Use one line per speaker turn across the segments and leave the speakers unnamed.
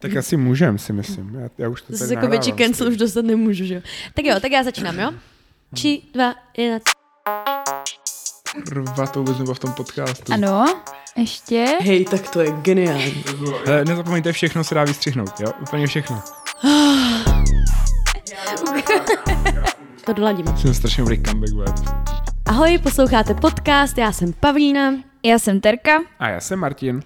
Tak asi můžem, si myslím. Já, já už to
Zase
tady
jako větší
nahrávám
cancel už dostat nemůžu, že jo. Tak jo, tak já začínám, jo? Tři, dva, jedna.
Kurva, to vůbec nebylo v tom podcastu.
Ano, ještě.
Hej, tak to je geniální.
Hele, nezapomeňte, všechno se dá vystřihnout, jo? Úplně všechno.
To doladím.
Jsem strašně dobrý comeback, bude.
Ahoj, posloucháte podcast, já jsem Pavlína.
Já jsem Terka.
A já jsem Martin.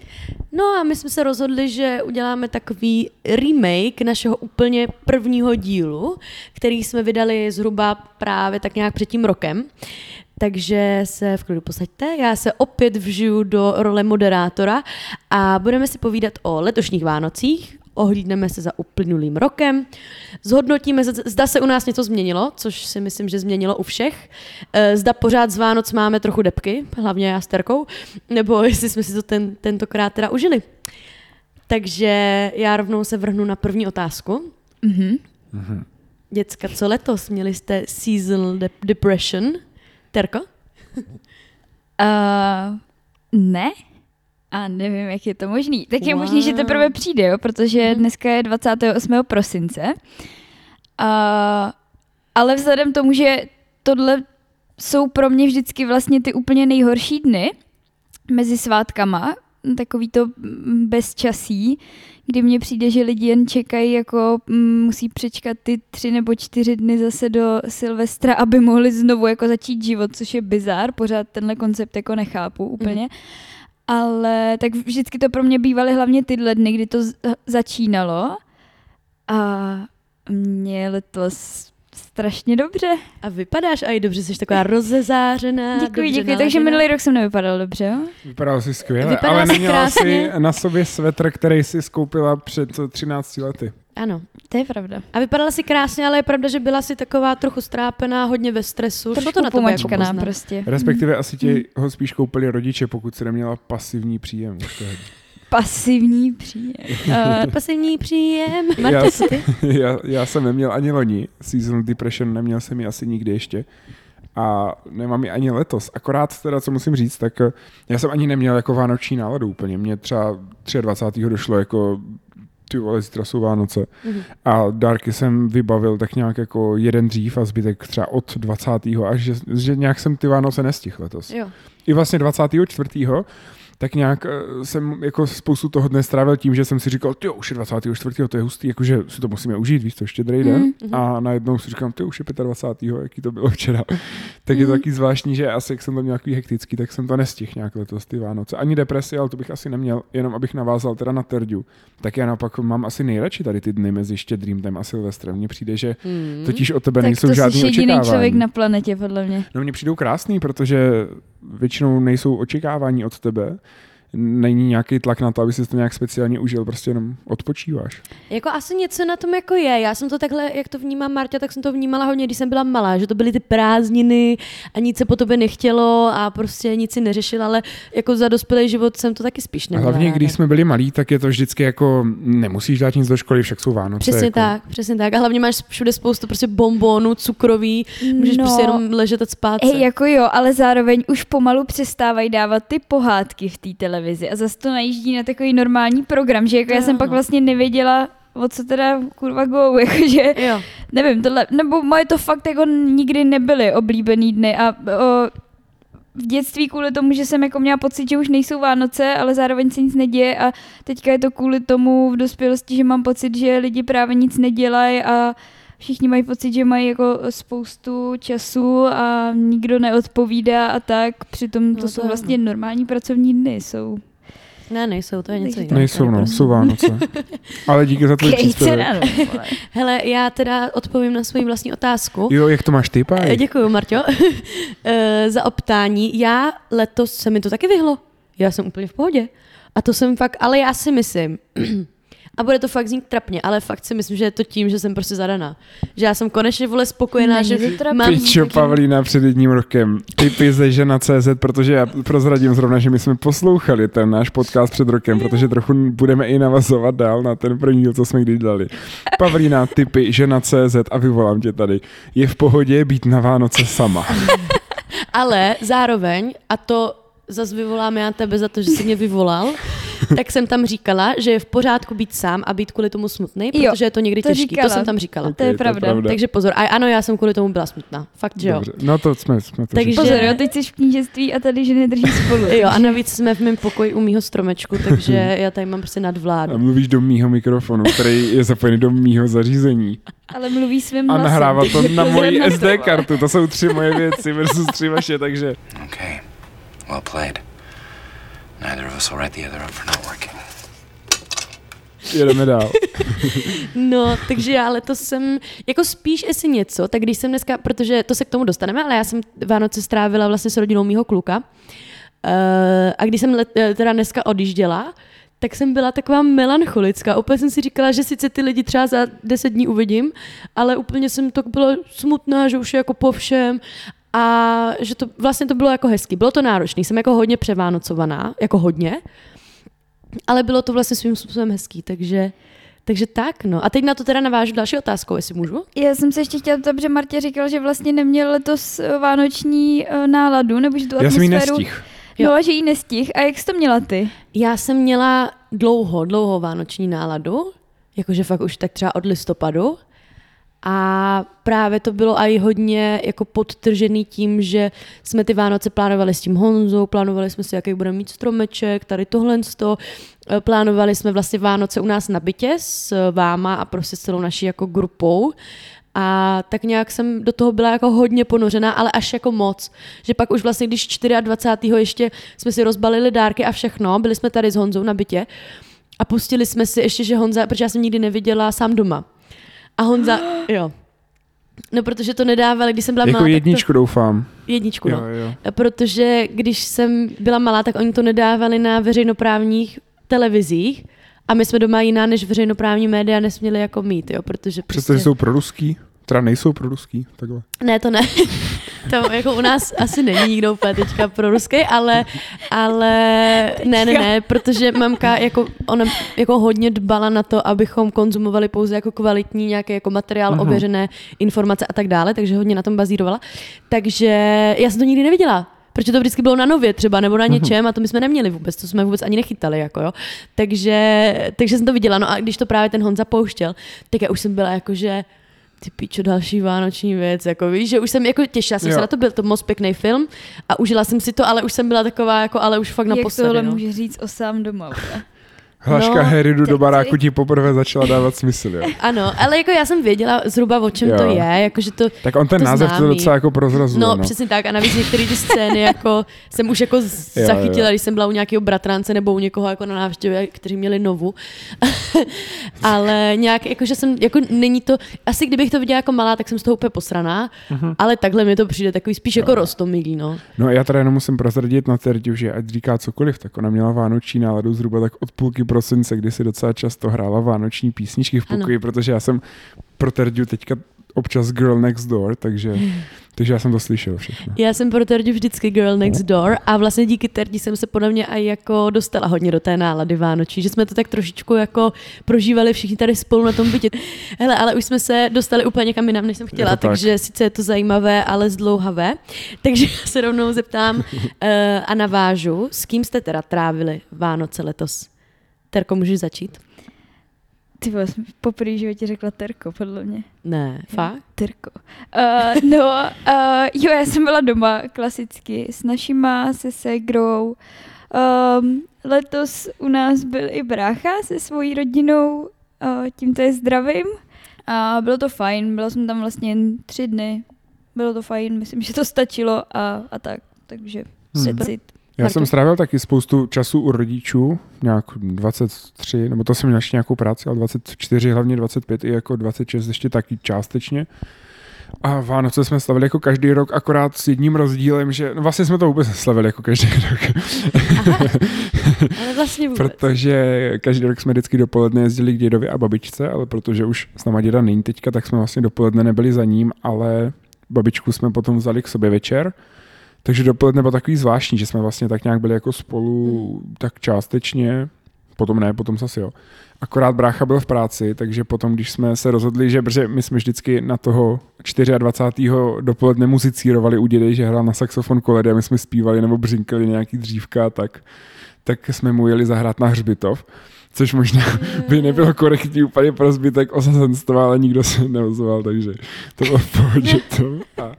No a my jsme se rozhodli, že uděláme takový remake našeho úplně prvního dílu, který jsme vydali zhruba právě tak nějak před tím rokem. Takže se v klidu posaďte. Já se opět vžiju do role moderátora a budeme si povídat o letošních Vánocích, ohlídneme se za uplynulým rokem, zhodnotíme, zda se u nás něco změnilo, což si myslím, že změnilo u všech, Eh, zda pořád z Vánoc máme trochu depky, hlavně já s Terkou, nebo jestli jsme si to ten, tentokrát teda užili. Takže já rovnou se vrhnu na první otázku.
Mhm.
Děcka, co letos? Měli jste seasonal de- depression? Terko?
Uh, ne? A nevím, jak je to možný. Tak je
Wow.
možný, že teprve přijde, jo, protože
Mhm.
dneska je 28. prosince. Uh, ale vzhledem tomu, že tohle jsou pro mě vždycky vlastně ty úplně nejhorší dny mezi svátkama, takový to bezčasí, kdy mně přijde, že lidi jen čekají, jako mm, musí přečkat ty tři nebo čtyři dny zase do Silvestra, aby mohli znovu jako začít život, což je bizár, pořád tenhle koncept jako nechápu úplně. Mm. Ale tak vždycky to pro mě bývaly hlavně tyhle dny, kdy to začínalo. A mě letos strašně dobře.
A vypadáš a i dobře, jsi taková rozezářená.
Děkuji,
dobře
děkuji. Takže minulý rok jsem nevypadala dobře, jo?
Vypadal jsi skvěle,
Vypadala
ale
jsi
neměla
krásně.
jsi na sobě svetr, který jsi skoupila před 13 lety.
Ano.
To je pravda.
A vypadala si krásně, ale je pravda, že byla si taková trochu strápená, hodně ve stresu. Šlo to na tebe jako poznat.
prostě.
Respektive asi ti ho spíš koupili rodiče, pokud jsi neměla pasivní příjem.
Pasivní příjem. Uh,
Pasivní příjem.
Já,
Marta, co ty?
já, já jsem neměl ani loni, seasonal depression neměl jsem ji asi nikdy ještě a nemám ji ani letos. Akorát teda, co musím říct, tak eh, já jsem ani neměl jako vánoční náladu úplně. Mně třeba 23. došlo jako ty vole, zítra jsou Vánoce.
Mhm.
A dárky jsem vybavil tak nějak jako jeden dřív a zbytek třeba od 20. až že, že nějak jsem ty Vánoce nestihl letos.
Jo.
I vlastně 24. tak nějak eh, jsem jako spoustu toho dne strávil tím, že jsem si říkal, ty už je 24. to je hustý, jakože si to musíme užít, víš to, štědrý den.
Mhm.
A najednou si říkám, ty už je 25. jaký to bylo včera. tak je to
Mhm.
taky zvláštní, že asi jak jsem to měl takový hektický, tak jsem to nestihl nějak letos ty Vánoce. Ani depresi, ale to bych asi neměl, jenom abych navázal teda na Terďu. Tak já naopak mám asi nejradši tady ty dny mezi štědrým dnem a Silvestrem. Mně přijde, že totiž od tebe
tak
nejsou
to
žádný
jsi jediný
očekávání.
člověk na planetě, podle mě.
No mně přijdou krásný, protože většinou nejsou očekávání od tebe. Není nějaký tlak na to, aby si to nějak speciálně užil, prostě jenom odpočíváš.
Jako asi něco na tom jako je. Já jsem to takhle, jak to vnímám Marta, tak jsem to vnímala hodně, když jsem byla malá, že to byly ty prázdniny a nic se po tobě nechtělo a prostě nic si neřešila, ale jako za dospělý život jsem to taky spíš
A
neměla.
hlavně,
ráda.
když jsme byli malí, tak je to vždycky jako, nemusíš dát nic do školy, však jsou Vánoce.
Přesně
jako.
tak, přesně tak. A hlavně máš všude spoustu prostě bombónů, cukroví, můžeš
No.
prostě jenom ležet a spát.
Hej, jako jo, ale zároveň už pomalu přestávají dávat ty pohádky v té televizi a zase to najíždí na takový normální program, že jako já
Jo,
jsem pak
no.
vlastně nevěděla, o co teda kurva go, jakože
Jo.
nevím, tohle, nebo moje to fakt jako nikdy nebyly oblíbený dny a o, v dětství kvůli tomu, že jsem jako měla pocit, že už nejsou Vánoce, ale zároveň se nic neděje a teďka je to kvůli tomu v dospělosti, že mám pocit, že lidi právě nic nedělají a všichni mají pocit, že mají jako spoustu času a nikdo neodpovídá a tak, přitom
No
to
to
jsou vlastně normální pracovní dny, jsou
Ne, nejsou, to je něco jiného.
Nejsou, no, jsou Vánoce. Ale díky za tvůj příspěvek.
Hele, já teda odpovím na svoji vlastní otázku.
Jo, jak to máš ty,
Eh,
Páj?
Děkuji, Marťo, Eh, za optání. Já letos se mi to taky vyhlo. Já jsem úplně v pohodě. A to jsem fakt, ale já si myslím, a bude to fakt znít trapně, ale fakt si myslím, že je to tím, že jsem prostě zadaná. Že já jsem konečně vole spokojená,
Není
že mám...
Pičo, Pavlína před jedním rokem. Typy ze žena CZ, protože já prozradím zrovna, že my jsme poslouchali ten náš podcast před rokem, protože trochu budeme i navazovat dál na ten první díl, co jsme kdy dali. Pavlína, typy žena CZ a vyvolám tě tady. Je v pohodě být na Vánoce sama.
Ale zároveň, a to zase vyvolám já tebe za to, že jsi mě vyvolal, tak jsem tam říkala, že je v pořádku být sám a být kvůli tomu smutný,
Jo,
protože je to někdy
to
těžký.
říkala.
To jsem tam říkala.
To je
Ok,
pravda.
Takže pozor. A ano, já jsem kvůli tomu byla smutná. Fakt, že jo.
Dobře. No to jsme, jsme to
Takže-.
Pozor, jo, teď jsi v knížectví a tady ženy drží spolu.
Jo, a navíc jsme v mém pokoji u mýho stromečku, takže já tady mám prostě
A
nadvládu.
mluvíš do mýho mikrofonu, který je zapojený do mýho zařízení.
Ale mluví svým
A
hlasem.
nahrává to na moji
to.
SD kartu. To jsou tři moje věci versus tři vaše, takže
Okay, well played. Neither of us will write the other up for not working.
jedeme dál.
No, takže já letos jsem, jako spíš jestli něco, tak když jsem dneska, protože to se k tomu dostaneme, ale já jsem Vánoce strávila vlastně s rodinou mýho kluka. Uh, a když jsem let, eh, teda dneska odjížděla, tak jsem byla taková melancholická. Úplně jsem si říkala, že sice ty lidi třeba za deset dní uvidím, ale úplně jsem to byla smutná, že už je jako po všem a že to vlastně to bylo jako hezky. Bylo to náročné, jsem jako hodně převánocovaná, jako hodně, ale bylo to vlastně svým způsobem hezký, takže, takže tak, no. A teď na to teda navážu další otázkou, jestli můžu.
Já jsem se ještě chtěla ptat, že Martě říkal, že vlastně neměl letos eh, vánoční eh, náladu, nebo že tu
Já jsem jí
atmosféru...
nestih.
Jo.
No a že jí nestih. A jak jsi to měla ty?
Já jsem měla dlouho, dlouho vánoční náladu, jakože fakt už tak třeba od listopadu. A právě to bylo i hodně jako podtržený tím, že jsme ty Vánoce plánovali s tím Honzou, plánovali jsme si, jaký budeme mít stromeček, tady tohle to. Plánovali jsme vlastně Vánoce u nás na bytě s váma a prostě s celou naší jako grupou. A tak nějak jsem do toho byla jako hodně ponořená, ale až jako moc. Že pak už vlastně, když 24. ještě jsme si rozbalili dárky a všechno, byli jsme tady s Honzou na bytě a pustili jsme si ještě, že Honza, protože já jsem nikdy neviděla sám doma. A Honza, jo. No, protože to nedávali, když jsem byla
Jako
malá.
jedničku doufám.
Tak to, jedničku, no.
Jo, jo.
Protože když jsem byla malá, tak oni to nedávali na veřejnoprávních televizích a my jsme doma jiná než veřejnoprávní média nesměli jako mít, jo, protože prostě...
Přestože jsou pro ruský, teda nejsou pro ruský, takhle.
Ne, to ne. To jako u nás asi není nikdo úplně teďka pro ruský, ale, ale ne, ne, ne, protože mamka jako, ona jako hodně dbala na to, abychom konzumovali pouze jako kvalitní nějaký jako materiál,
Mhm.
ověřené informace a tak dále, takže hodně na tom bazírovala. Takže já jsem to nikdy neviděla. Protože to vždycky bylo na nově třeba, nebo na něčem a to my jsme neměli vůbec, to jsme vůbec ani nechytali, jako jo. Takže, takže jsem to viděla, no a když to právě ten Honza pouštěl, tak já už jsem byla jako, že ty píčo, další vánoční věc, jako víš, že už jsem jako těšila jsem
Jo.
se na to, byl to moc pěkný film a užila jsem si to, ale už jsem byla taková, jako, ale už fakt
jak
naposledy,
tohle
no.
může říct o sám doma. Vole.
Hlaška
No,
Harry jdu do baráku ti poprvé začala dávat smysl, jo.
Ano, ale jako já jsem věděla zhruba, o čem
Jo.
to je, jakože to,
Tak on ten
To
název to
známý.
docela jako prozrazuje,
No,
no.
přesně tak. A navíc některé ty scény jako jsem už jako
Jo,
zachytila,
jo.
když jsem byla u nějakého bratrance nebo u někoho jako na návštěvě, kteří měli novu. ale nějak, jako, že jsem, jako není to, asi kdybych to viděla jako malá, tak jsem z toho úplně posraná,
Mhm.
ale takhle mi to přijde takový spíš jako rostomilý, no.
No já teda jenom musím prozradit na Terdiu, že ať říká cokoliv, tak ona měla vánoční náladu zhruba tak od půlky prosince, kdy si docela často hrála vánoční písničky v
Ano.
pokoji, protože já jsem pro Terdiu teďka občas Girl Next Door, takže, takže já jsem to slyšel všechno.
Já jsem pro Terdi vždycky girl next door a vlastně díky Terdi jsem se podle mě i jako dostala hodně do té nálady Vánoční, že jsme to tak trošičku jako prožívali všichni tady spolu na tom bytě. Hele, ale už jsme se dostali úplně někam jinam, než jsem chtěla,
tak.
takže sice je to zajímavé, ale zdlouhavé. Takže já se rovnou zeptám uh, a navážu, s kým jste teda trávili Vánoce letos? Terko, můžeš začít?
Ty vole, jsem poprvé v životě řekla Terko, podle mě.
Ne, fakt?
Terko. Uh, no, uh, jo, já jsem byla doma klasicky s našima, se segrou. Um, letos u nás byl i brácha se svojí rodinou, uh, tímto je zdravím. A bylo to fajn, byla jsem tam vlastně jen tři dny. Bylo to fajn, myslím, že to stačilo a, a tak. Takže
Hmm.
hmm.
Já jsem strávil taky spoustu času u rodičů, nějak 23, nebo to jsem měl ještě nějakou práci, ale 24, hlavně 25 i jako 26 ještě taky částečně. A Vánoce jsme slavili jako každý rok, akorát s jedním rozdílem, že no vlastně jsme to vůbec neslavili jako každý rok,
Ale vlastně vůbec.
protože každý rok jsme vždycky dopoledne jezdili k dědovi a babičce, ale protože už s náma děda není teďka, tak jsme vlastně dopoledne nebyli za ním, ale babičku jsme potom vzali k sobě večer. Takže dopoledne bylo takový zvláštní, že jsme vlastně tak nějak byli jako spolu tak částečně, potom ne, potom zase jo. Akorát brácha byl v práci, takže potom, když jsme se rozhodli, že protože my jsme vždycky na toho 24. dopoledne muzicírovali u dědy, že hrál na saxofon koledy a my jsme zpívali nebo břinkali nějaký dřívka, tak tak jsme mu jeli zahrát na hřbitov, což možná by nebylo korektní úplně pro zbytek osazenstva, ale nikdo se neozval, takže to bylo v pohodě to. A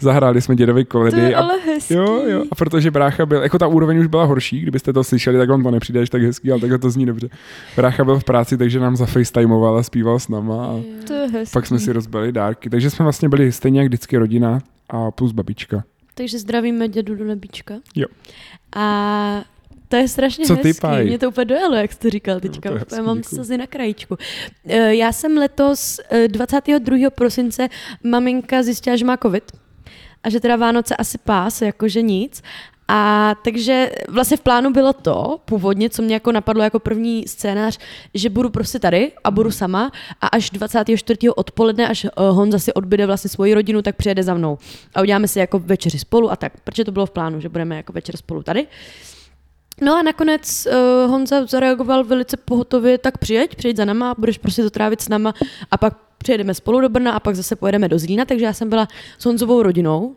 zahráli jsme dědovi
To
koledy.
je
a
ale hezký.
Jo, jo, a protože brácha byl, jako ta úroveň už byla horší, kdybyste to slyšeli, tak vám to nepřijde až tak hezký, ale takhle to zní dobře. Brácha byl v práci, takže nám zafacetimeoval a zpíval s náma a
To je hezký.
pak jsme si rozbili dárky, takže jsme vlastně byli stejně jak vždycky rodina a plus babička.
Takže zdravíme dědu do nebíčka.
Jo.
A to je strašně
Co ty,
hezký.
Paj?
Mě to úplně dojelo, jak jsi to říkal teďka.
No, to hezký,
mám
děkuju.
slzy na krajičku. Eh, Já jsem letos eh, 22. prosince maminka zjistila, že má covid a že teda Vánoce asi pás, jakože nic. A takže vlastně v plánu bylo to, původně, co mě jako napadlo jako první scénář, že budu prostě tady a budu sama a až 24. odpoledne, až eh, Honza si odbyde vlastně svoji rodinu, tak přijede za mnou. A uděláme si jako večeři spolu a tak, protože to bylo v plánu, že budeme jako večer spolu tady. No a nakonec uh, Honza zareagoval velice pohotově, tak přijeď, přijeď za náma, budeš prostě to trávit s náma a pak přijedeme spolu do Brna a pak zase pojedeme do Zlína, takže já jsem byla s Honzovou rodinou.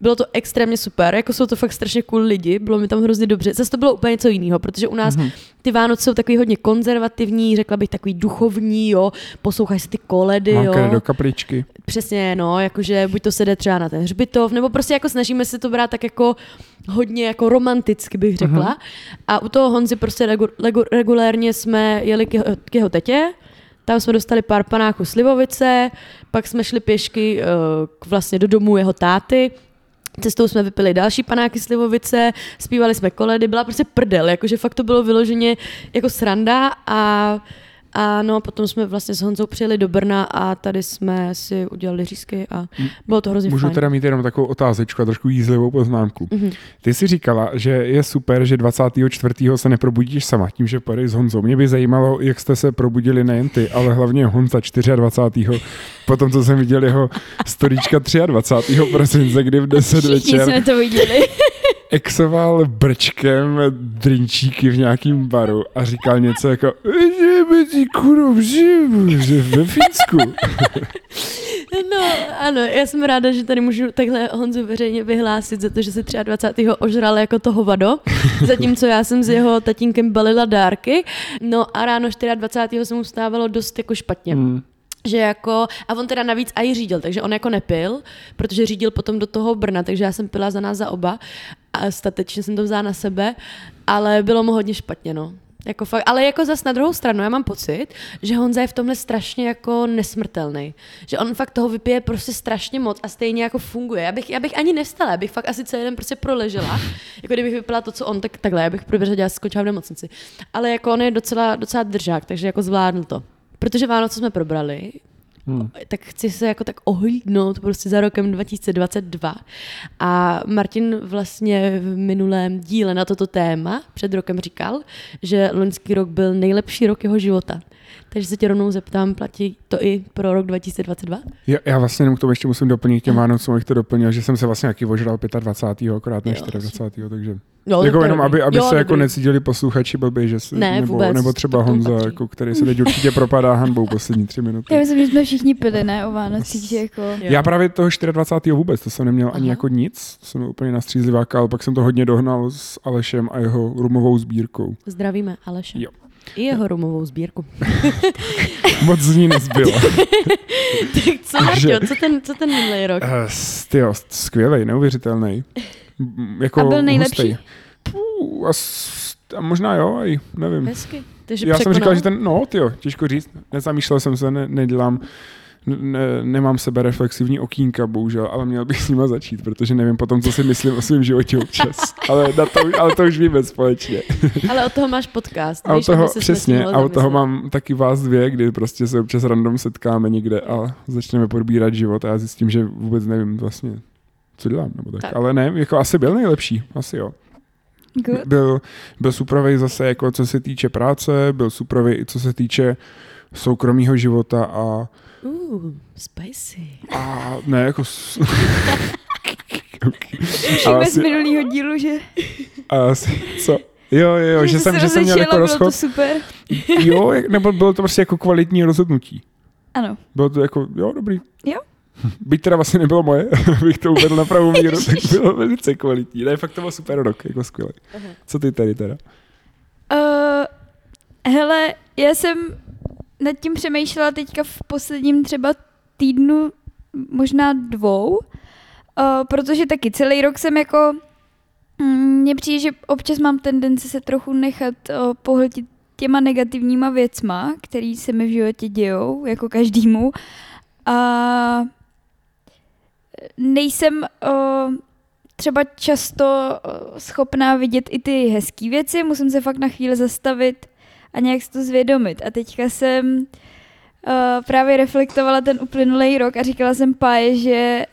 Bylo to extrémně super, jako jsou to fakt strašně cool lidi, bylo mi tam hrozně dobře. Zase to bylo úplně něco jiného, protože u nás mm-hmm. ty Vánoce jsou takový hodně konzervativní, řekla bych takový duchovní, jo, poslouchají si ty koledy, jo.
do kapličky.
Přesně, no, jakože buď to se jde třeba na ten hřbitov, nebo prostě jako snažíme se to brát tak jako hodně jako romanticky bych řekla.
Mhm.
Uh-huh. A u toho Honzy prostě regu, regu, regulérně jsme jeli k jeho, k jeho tetě, tam jsme dostali pár panáků slivovice, pak jsme šli pěšky uh, k vlastně do domu jeho táty, Cestou jsme vypili další panáky slivovice, zpívali jsme koledy, byla prostě prdel, jakože fakt to bylo vyloženě jako sranda a a no, potom jsme vlastně s Honzou přijeli do Brna a tady jsme si udělali řízky a bylo to hrozně
Můžu
fajn.
teda mít jenom takovou otázečku a trošku jízlivou poznámku.
Mhm.
Ty jsi říkala, že je super, že 24. se neprobudíš sama tím, že pojedeš s Honzou. Mě by zajímalo, jak jste se probudili nejen ty, ale hlavně Honza 24. Potom, co jsem viděl jeho storíčka 23. prosince, kdy v 10
Všichni
večer
jsme to viděli.
Exoval brčkem drinčíky v nějakým baru a říkal něco jako "Jdeme ti kurov, že ve Finsku.
No, ano, já jsem ráda, že tady můžu takhle Honzu veřejně vyhlásit za to, že se 23. ožral jako to hovado, zatímco já jsem s jeho tatínkem balila dárky. No a ráno 24. se mu stávalo dost jako špatně.
Hmm.
Že jako, a on teda navíc i řídil, takže on jako nepil, protože řídil potom do toho Brna, takže já jsem pila za nás za oba a statečně jsem to vzala na sebe, ale bylo mu hodně špatně, no. Jako fakt, ale jako zas na druhou stranu, já mám pocit, že Honza je v tomhle strašně jako nesmrtelný. Že on fakt toho vypije prostě strašně moc a stejně jako funguje. Já bych, já bych ani nevstala, já bych fakt asi celý den prostě proležela. Jako kdybych vypila to, co on, tak takhle, já bych prověřila, skončila v nemocnici. Ale jako on je docela, docela držák, takže jako zvládl to. Protože Vánoce jsme probrali,
Hmm.
tak chci se jako tak ohlídnout prostě za rokem 2022. A Martin vlastně v minulém díle na toto téma před rokem říkal, že loňský rok byl nejlepší rok jeho života. Takže se tě rovnou zeptám, platí to i pro rok 2022?
Já, já vlastně jenom k tomu ještě musím doplnit těm Vánocům, abych to doplnil, že jsem se vlastně taky ožral 25. akorát ne
Jo,
24. takže
Jo,
jako jenom, aby, aby
jo,
se jako
dobrý.
necítili posluchači blbý, že se,
Ne,
nebo,
vůbec,
nebo třeba Honza,
patří.
jako, který se teď určitě propadá hanbou poslední tři minuty.
Já myslím, že jsme všichni pili, ne, o Vánocích, že jako...
Jo.
Já právě toho 24. vůbec, to jsem neměl ani
Aha.
jako nic, to jsem úplně nastřízliváka, ale pak jsem to hodně dohnal s Alešem a jeho rumovou sbírkou.
Zdravíme Aleše.
Jo.
I jeho rumovou sbírku.
Moc z ní nezbylo.
tak co, Marťo, co ten, co ten minulý rok?
Uh, tyjo, skvělej, neuvěřitelný. Jako
A byl nejlepší?
hustej. Puh, a, a možná jo, aj, nevím.
Hezky. Takže
Já jsem
překonal.
říkal, že ten, no, tyjo, těžko říct, nezamýšlel jsem se, ne, nedělám, ne, nemám sebe reflexivní okýnka, bohužel, ale měl bych s nima začít, protože nevím potom, co si myslím o svém životě občas. Ale, na to, ale to už víme společně.
Ale od toho máš podcast.
A od
aby
toho, přesně, a od toho mám taky vás dvě, kdy prostě se občas random setkáme někde a začneme podbírat život a já zjistím, že vůbec nevím vlastně, co dělám, nebo tak.
Tak.
tak. Ale ne, jako asi byl nejlepší, asi jo.
Good.
Byl, byl suprovej zase jako co se týče práce, byl suprovej i co se týče soukromého života a,
Uh, spicy.
a ne jako...
Všimli z minulého dílu, že,
a asi, co? Jo, jo, jo, že,
jsi
jsem,
se
že jsem měl jako
a bylo
rozchod.
to super.
Jo, nebo bylo to prostě jako kvalitní rozhodnutí.
Ano.
Bylo to jako, jo, dobrý.
Jo.
Byť teda vlastně nebylo moje, bych to uvedl na pravou míru, tak bylo velice kvalitní. Ne, fakt to byl super rok, jako skvělý. Co ty tady teda?
Uh, hele, já jsem nad tím přemýšlela teďka v posledním třeba týdnu, možná dvou, uh, protože taky celý rok jsem jako, mm, mně přijde, že občas mám tendenci se trochu nechat uh, pohltit těma negativníma věcma, které se mi v životě dějou, jako každému. A nejsem uh, třeba často schopná vidět i ty hezké věci, musím se fakt na chvíli zastavit a nějak si to zvědomit. A teďka jsem uh, právě reflektovala ten uplynulý rok a říkala jsem Páje, že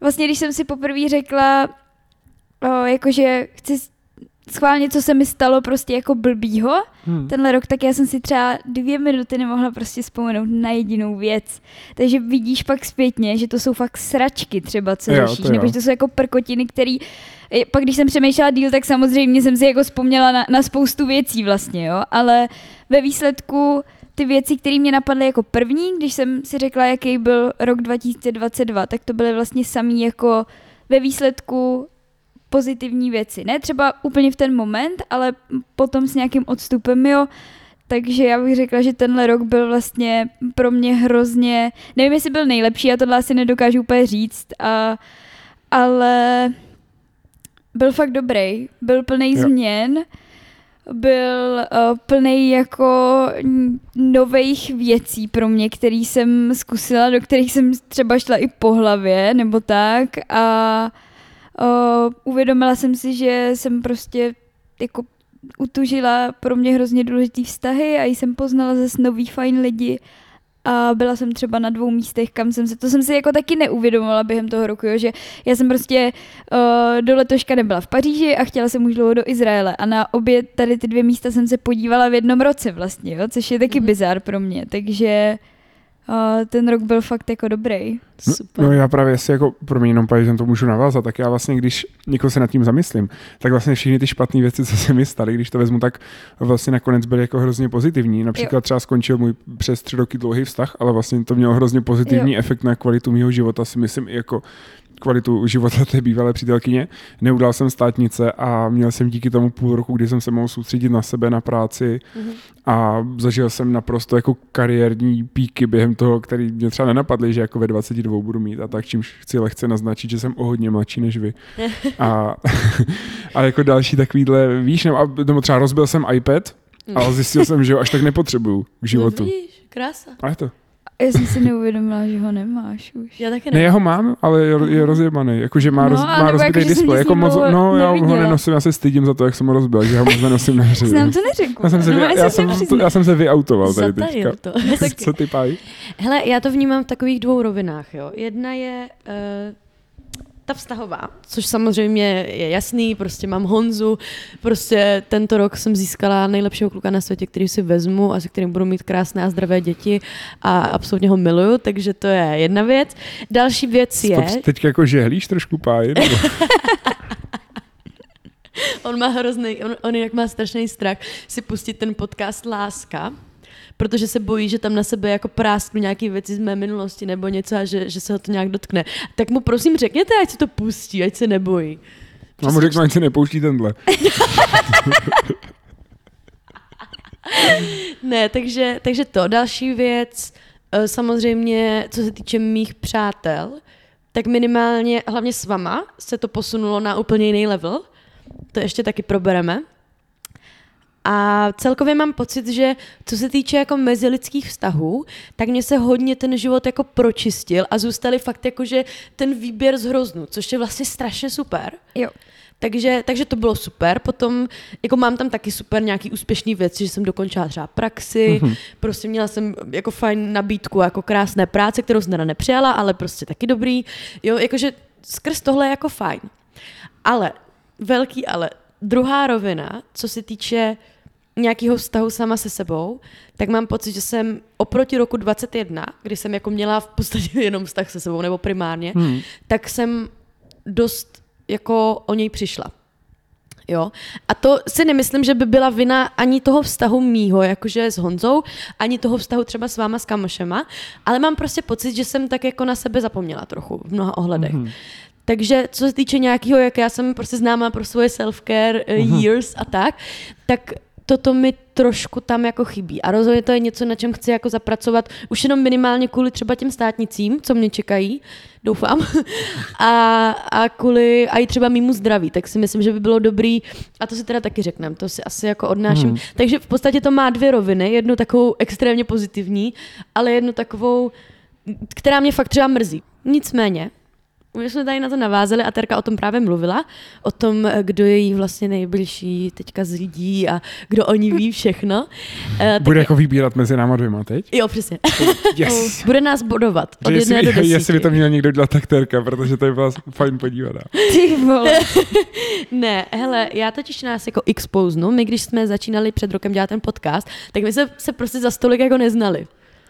vlastně když jsem si poprvé řekla, uh, jakože chci schválně, co se mi stalo prostě jako blbýho hmm. tenhle rok, tak já jsem si třeba dvě minuty nemohla prostě vzpomenout na jedinou věc. Takže vidíš pak zpětně, že to jsou fakt sračky třeba, co jo, řešíš, nebo že to jsou jako prkotiny, který pak když jsem přemýšlela díl, tak samozřejmě jsem si jako vzpomněla na, na spoustu věcí vlastně, jo, ale ve výsledku ty věci, které mě napadly jako první, když jsem si řekla, jaký byl rok 2022, tak to byly vlastně samý jako ve výsledku pozitivní věci. Ne třeba úplně v ten moment, ale potom s nějakým odstupem, jo. Takže já bych řekla, že tenhle rok byl vlastně pro mě hrozně, nevím, jestli byl nejlepší, já tohle asi nedokážu úplně říct, a, ale byl fakt dobrý, byl plný změn, byl uh, plný jako nových věcí pro mě, který jsem zkusila, do kterých jsem třeba šla i po hlavě, nebo tak a Uh, uvědomila jsem si, že jsem prostě jako utužila pro mě hrozně důležitý vztahy a jsem poznala zase nový fajn lidi a byla jsem třeba na dvou místech, kam jsem se, to jsem si jako taky neuvědomovala během toho roku, jo, že já jsem prostě uh, do letoška nebyla v Paříži a chtěla jsem už dlouho do Izraele a na obě tady ty dvě místa jsem se podívala v jednom roce vlastně, jo, což je taky mm-hmm. bizár pro mě, takže a ten rok byl fakt jako dobrý.
No, Super. No, no já právě si jako, pro mě jenom že to můžu navázat, tak já vlastně, když někoho se nad tím zamyslím, tak vlastně všechny ty špatné věci, co se mi staly, když to vezmu, tak vlastně nakonec byly jako hrozně pozitivní. Například jo. třeba skončil můj přes tři roky dlouhý vztah, ale vlastně to mělo hrozně pozitivní jo. efekt na kvalitu mého života, si myslím, i jako kvalitu života té bývalé přítelkyně. Neudal jsem státnice a měl jsem díky tomu půl roku, kdy jsem se mohl soustředit na sebe, na práci mm-hmm. a zažil jsem naprosto jako kariérní píky během toho, který mě třeba nenapadly, že jako ve 22 budu mít a tak, čímž chci lehce naznačit, že jsem o hodně mladší než vy. a, a jako další takovýhle, víš, nebo, nebo třeba rozbil jsem iPad, ale zjistil jsem, že ho až tak nepotřebuju k životu. No
vidíš, krása.
A je to.
Já jsem si neuvědomila, že ho nemáš už.
Já taky
ne. Ne, já ho mám, ale je, je rozjebaný. Jakože má, no, roz, má rozbitý jako, displej. Jako moc, no, já ho nenosím, já se stydím za to, jak jsem ho rozbil, že ho moc nenosím na hře.
Jsem to neřekl.
Já jsem se, no, vy, já, jsem, to, já jsem se vyautoval tady teďka. To. Co ty pájí?
Hele, já to vnímám v takových dvou rovinách. Jo. Jedna je uh, ta vztahová, což samozřejmě je jasný, prostě mám Honzu, prostě tento rok jsem získala nejlepšího kluka na světě, který si vezmu a se kterým budu mít krásné a zdravé děti a absolutně ho miluju, takže to je jedna věc. Další věc je...
Teď jako žehlíš trošku páji?
on má hrozný, on, on jinak má strašný strach si pustit ten podcast Láska, protože se bojí, že tam na sebe jako prásknu nějaké věci z mé minulosti nebo něco a že, že se ho to nějak dotkne. Tak mu prosím řekněte, ať se to pustí, ať se nebojí.
Já mu řeknu, ať se nepouští tenhle.
ne, takže, takže to. Další věc, eh, samozřejmě, co se týče mých přátel, tak minimálně, hlavně s vama, se to posunulo na úplně jiný level. To ještě taky probereme. A celkově mám pocit, že co se týče jako mezilidských vztahů, tak mě se hodně ten život jako pročistil a zůstali fakt jako, že ten výběr z hroznu, což je vlastně strašně super.
Jo.
Takže, takže to bylo super. Potom jako mám tam taky super nějaký úspěšný věci, že jsem dokončila třeba praxi, mm-hmm. prostě měla jsem jako fajn nabídku, jako krásné práce, kterou jsem teda nepřijala, ale prostě taky dobrý. Jo, jakože skrz tohle je jako fajn. Ale, velký ale, druhá rovina, co se týče nějakého vztahu sama se sebou, tak mám pocit, že jsem oproti roku 21, kdy jsem jako měla v podstatě jenom vztah se sebou, nebo primárně, hmm. tak jsem dost jako o něj přišla. Jo. A to si nemyslím, že by byla vina ani toho vztahu mýho, jakože s Honzou, ani toho vztahu třeba s váma s kamošema, ale mám prostě pocit, že jsem tak jako na sebe zapomněla trochu v mnoha ohledech. Mm-hmm. Takže co se týče nějakého, jak já jsem prostě známá pro svoje self-care uh, years a tak, tak toto mi trošku tam jako chybí. A rozhodně to je něco, na čem chci jako zapracovat, už jenom minimálně kvůli třeba těm státnicím, co mě čekají, doufám, a, a kvůli a i třeba mýmu zdraví, tak si myslím, že by bylo dobrý, a to si teda taky řekneme, to si asi jako odnáším. Hmm. Takže v podstatě to má dvě roviny, jednu takovou extrémně pozitivní, ale jednu takovou, která mě fakt třeba mrzí. Nicméně, my jsme tady na to navázali a Terka o tom právě mluvila, o tom, kdo je jí vlastně nejbližší teďka z lidí a kdo o ní ví všechno.
Uh, Bude tak... jako vybírat mezi náma dvěma teď?
Jo, přesně.
Yes.
Bude nás bodovat od
jestli,
jedné do desíti.
Jestli by to měl někdo dělat, tak Terka, protože to je byla fajn podívaná.
Ty vole.
ne, hele, já totiž nás jako exposenu. My, když jsme začínali před rokem dělat ten podcast, tak my se, se prostě za stolik jako neznali.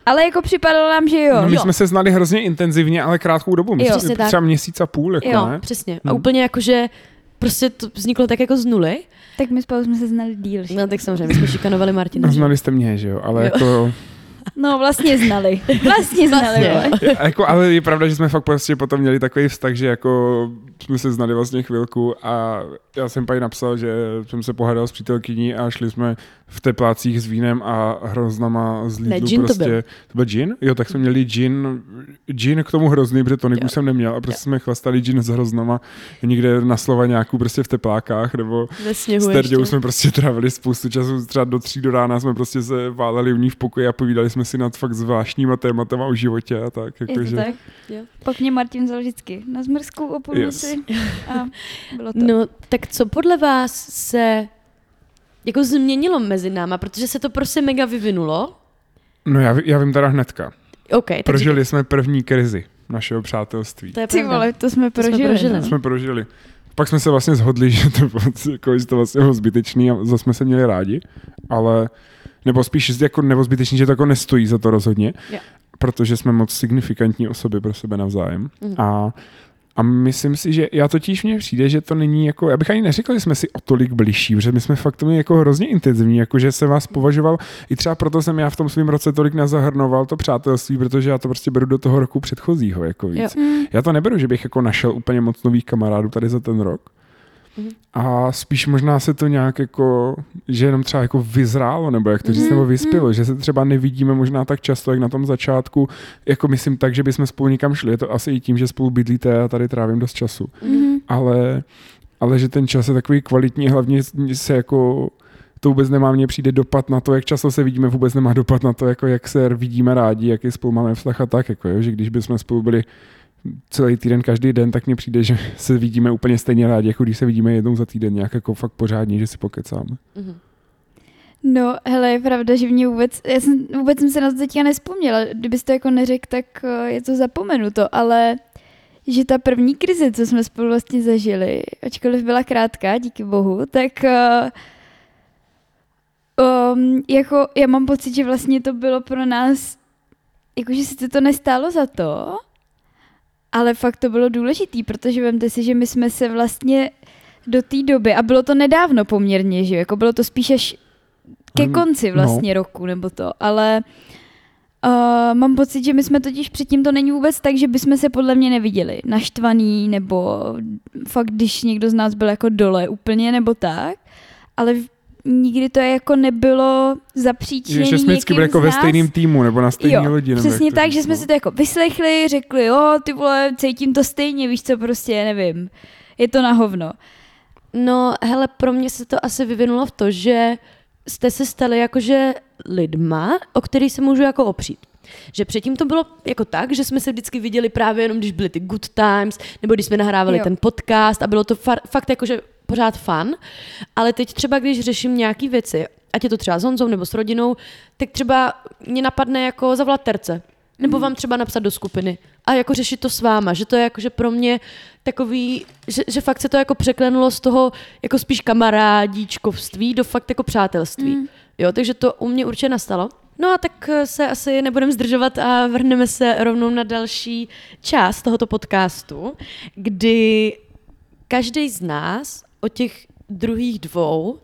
Ale jako připadalo nám, že jo.
No, my
jo.
jsme se znali hrozně intenzivně, ale krátkou dobu. My
Jo,
jsme
tak.
třeba měsíc a půl, jako
Jo,
ne?
přesně. A
Hmm.
úplně jako, že prostě to vzniklo tak jako z nuly.
Tak my spolu jsme se znali díl. že?
No tak samozřejmě, my jsme šikanovali Martina.
A
že?
znali jste mě, že jo? Ale
Jo.
jako,
No vlastně znali. Vlastně znali.
Vlastně.
jako, ale je pravda, že jsme fakt prostě potom měli takový vztah, že jako jsme se znali vlastně chvilku a já jsem paní napsal, že jsem se pohádal s přítelkyní a šli jsme v teplácích s vínem a hroznama z
Ne,
Lidlu
gin to
prostě.
byl.
To byl gin? Jo, tak jsme měli gin, gin k tomu hrozný, protože toniku
Jo.
jsem neměl a prostě jsme chlastali gin s hroznama někde na Slovaňáku prostě v teplákách nebo
Ve sněhu
s Terďou jsme prostě trávili spoustu času, třeba do tří do rána jsme prostě se váleli u ní v pokoji a povídali jsme si nad fakt zvláštníma tématama o životě a tak.
Je to
Jakože,
tak?
Jo.
Pak mě Martin vzal vždycky na zmrzku o půlnoci a bylo to.
No, tak co podle vás se jako změnilo mezi náma, protože se to prostě mega vyvinulo.
No já, já vím teda hnedka.
OK, takže
Prožili jsme první krizi našeho přátelství.
to je
Ty
pravda.
vole, to jsme
To jsme
prožili.
prožili.
no.
To jsme prožili. Pak jsme se vlastně zhodli, že to, bylo- jako, že to vlastně bylo zbytečný a zase jsme se měli rádi, ale nebo spíš jako nebo zbytečný, že to jako nestojí za to rozhodně,
Jo.
protože jsme moc signifikantní osoby pro sebe navzájem.
Mhm.
A a myslím si, že já totiž mně přijde, že to není jako, já bych ani neřekl, že jsme si o tolik bližší, protože my jsme fakt to měli jako hrozně intenzivní, jako že jsem vás považoval, i třeba proto jsem já v tom svém roce tolik nezahrnoval to přátelství, protože já to prostě beru do toho roku předchozího, jako víc.
Jo.
Mm.
Já to neberu, že bych jako našel úplně moc nových kamarádů tady za ten rok.
Mhm.
A spíš možná se to nějak jako, že jenom třeba jako vyzrálo, nebo jak to říct,
Mhm,
nebo vyspělo, že se třeba nevidíme možná tak často, jak na tom začátku, jako myslím tak, že bychom spolu někam šli. Je to asi i tím, že spolu bydlíte a tady trávím dost času.
Mhm.
Ale, ale že ten čas je takový kvalitní, hlavně se jako to vůbec nemá mně přijde dopad na to, jak často se vidíme, vůbec nemá dopad na to, jako jak se vidíme rádi, jaký spolu máme vztah a tak, jako, jo, že když bychom spolu byli celý týden, každý den, tak mně přijde, že se vidíme úplně stejně rádi, jako když se vidíme jednou za týden, nějak jako fakt pořádně, že si pokecáme.
Mhm.
No, hele, je pravda, že mě vůbec, já jsem, vůbec jsem se na to teďka nespomněla. Kdybyste to jako neřekl, tak eh, je to zapomenuto, ale že ta první krize, co jsme spolu vlastně zažili, ačkoliv byla krátká, díky bohu, tak uh, um, jako já mám pocit, že vlastně to bylo pro nás, jakože sice to nestálo za to, ale fakt to bylo důležitý, protože vemte si, že my jsme se vlastně do té doby, a bylo to nedávno poměrně, že jo, jako bylo to spíš až ke
Mm,
konci vlastně no. roku nebo to, ale uh, mám pocit, že my jsme totiž předtím to není vůbec tak, že bychom se podle mě neviděli naštvaný nebo fakt, když někdo z nás byl jako dole úplně nebo tak, ale nikdy to jako nebylo zapříčinění
Že jsme vždycky byli jako ve
nás.
stejným týmu nebo na stejný
Jo,
lodi. nebo
přesně tak, že jsme
no.
si to jako vyslechli, řekli, jo, ty vole, cítím to stejně, víš co, prostě, nevím, je to na hovno.
No, hele, pro mě se to asi vyvinulo v to, že jste se stali jakože lidma, o který se můžu jako opřít. Že předtím to bylo jako tak, že jsme se vždycky viděli právě jenom, když byly ty good times, nebo když jsme nahrávali
Jo.
ten podcast a bylo to fa- fakt jakože pořád fun. Ale teď třeba, když řeším nějaký věci, ať je to třeba s Honzou nebo s rodinou, tak třeba mě napadne jako zavolat terce. Nebo vám třeba napsat do skupiny a jako řešit to s váma, že to je jako, že pro mě takový, že, že fakt se to jako překlenulo z toho jako spíš kamarádíčkovství do fakt jako přátelství.
Mm.
Jo, takže to u mě určitě nastalo. No a tak eh, se asi nebudeme zdržovat a vrhneme se rovnou na další část tohoto podcastu, kdy každý z nás o těch druhých dvou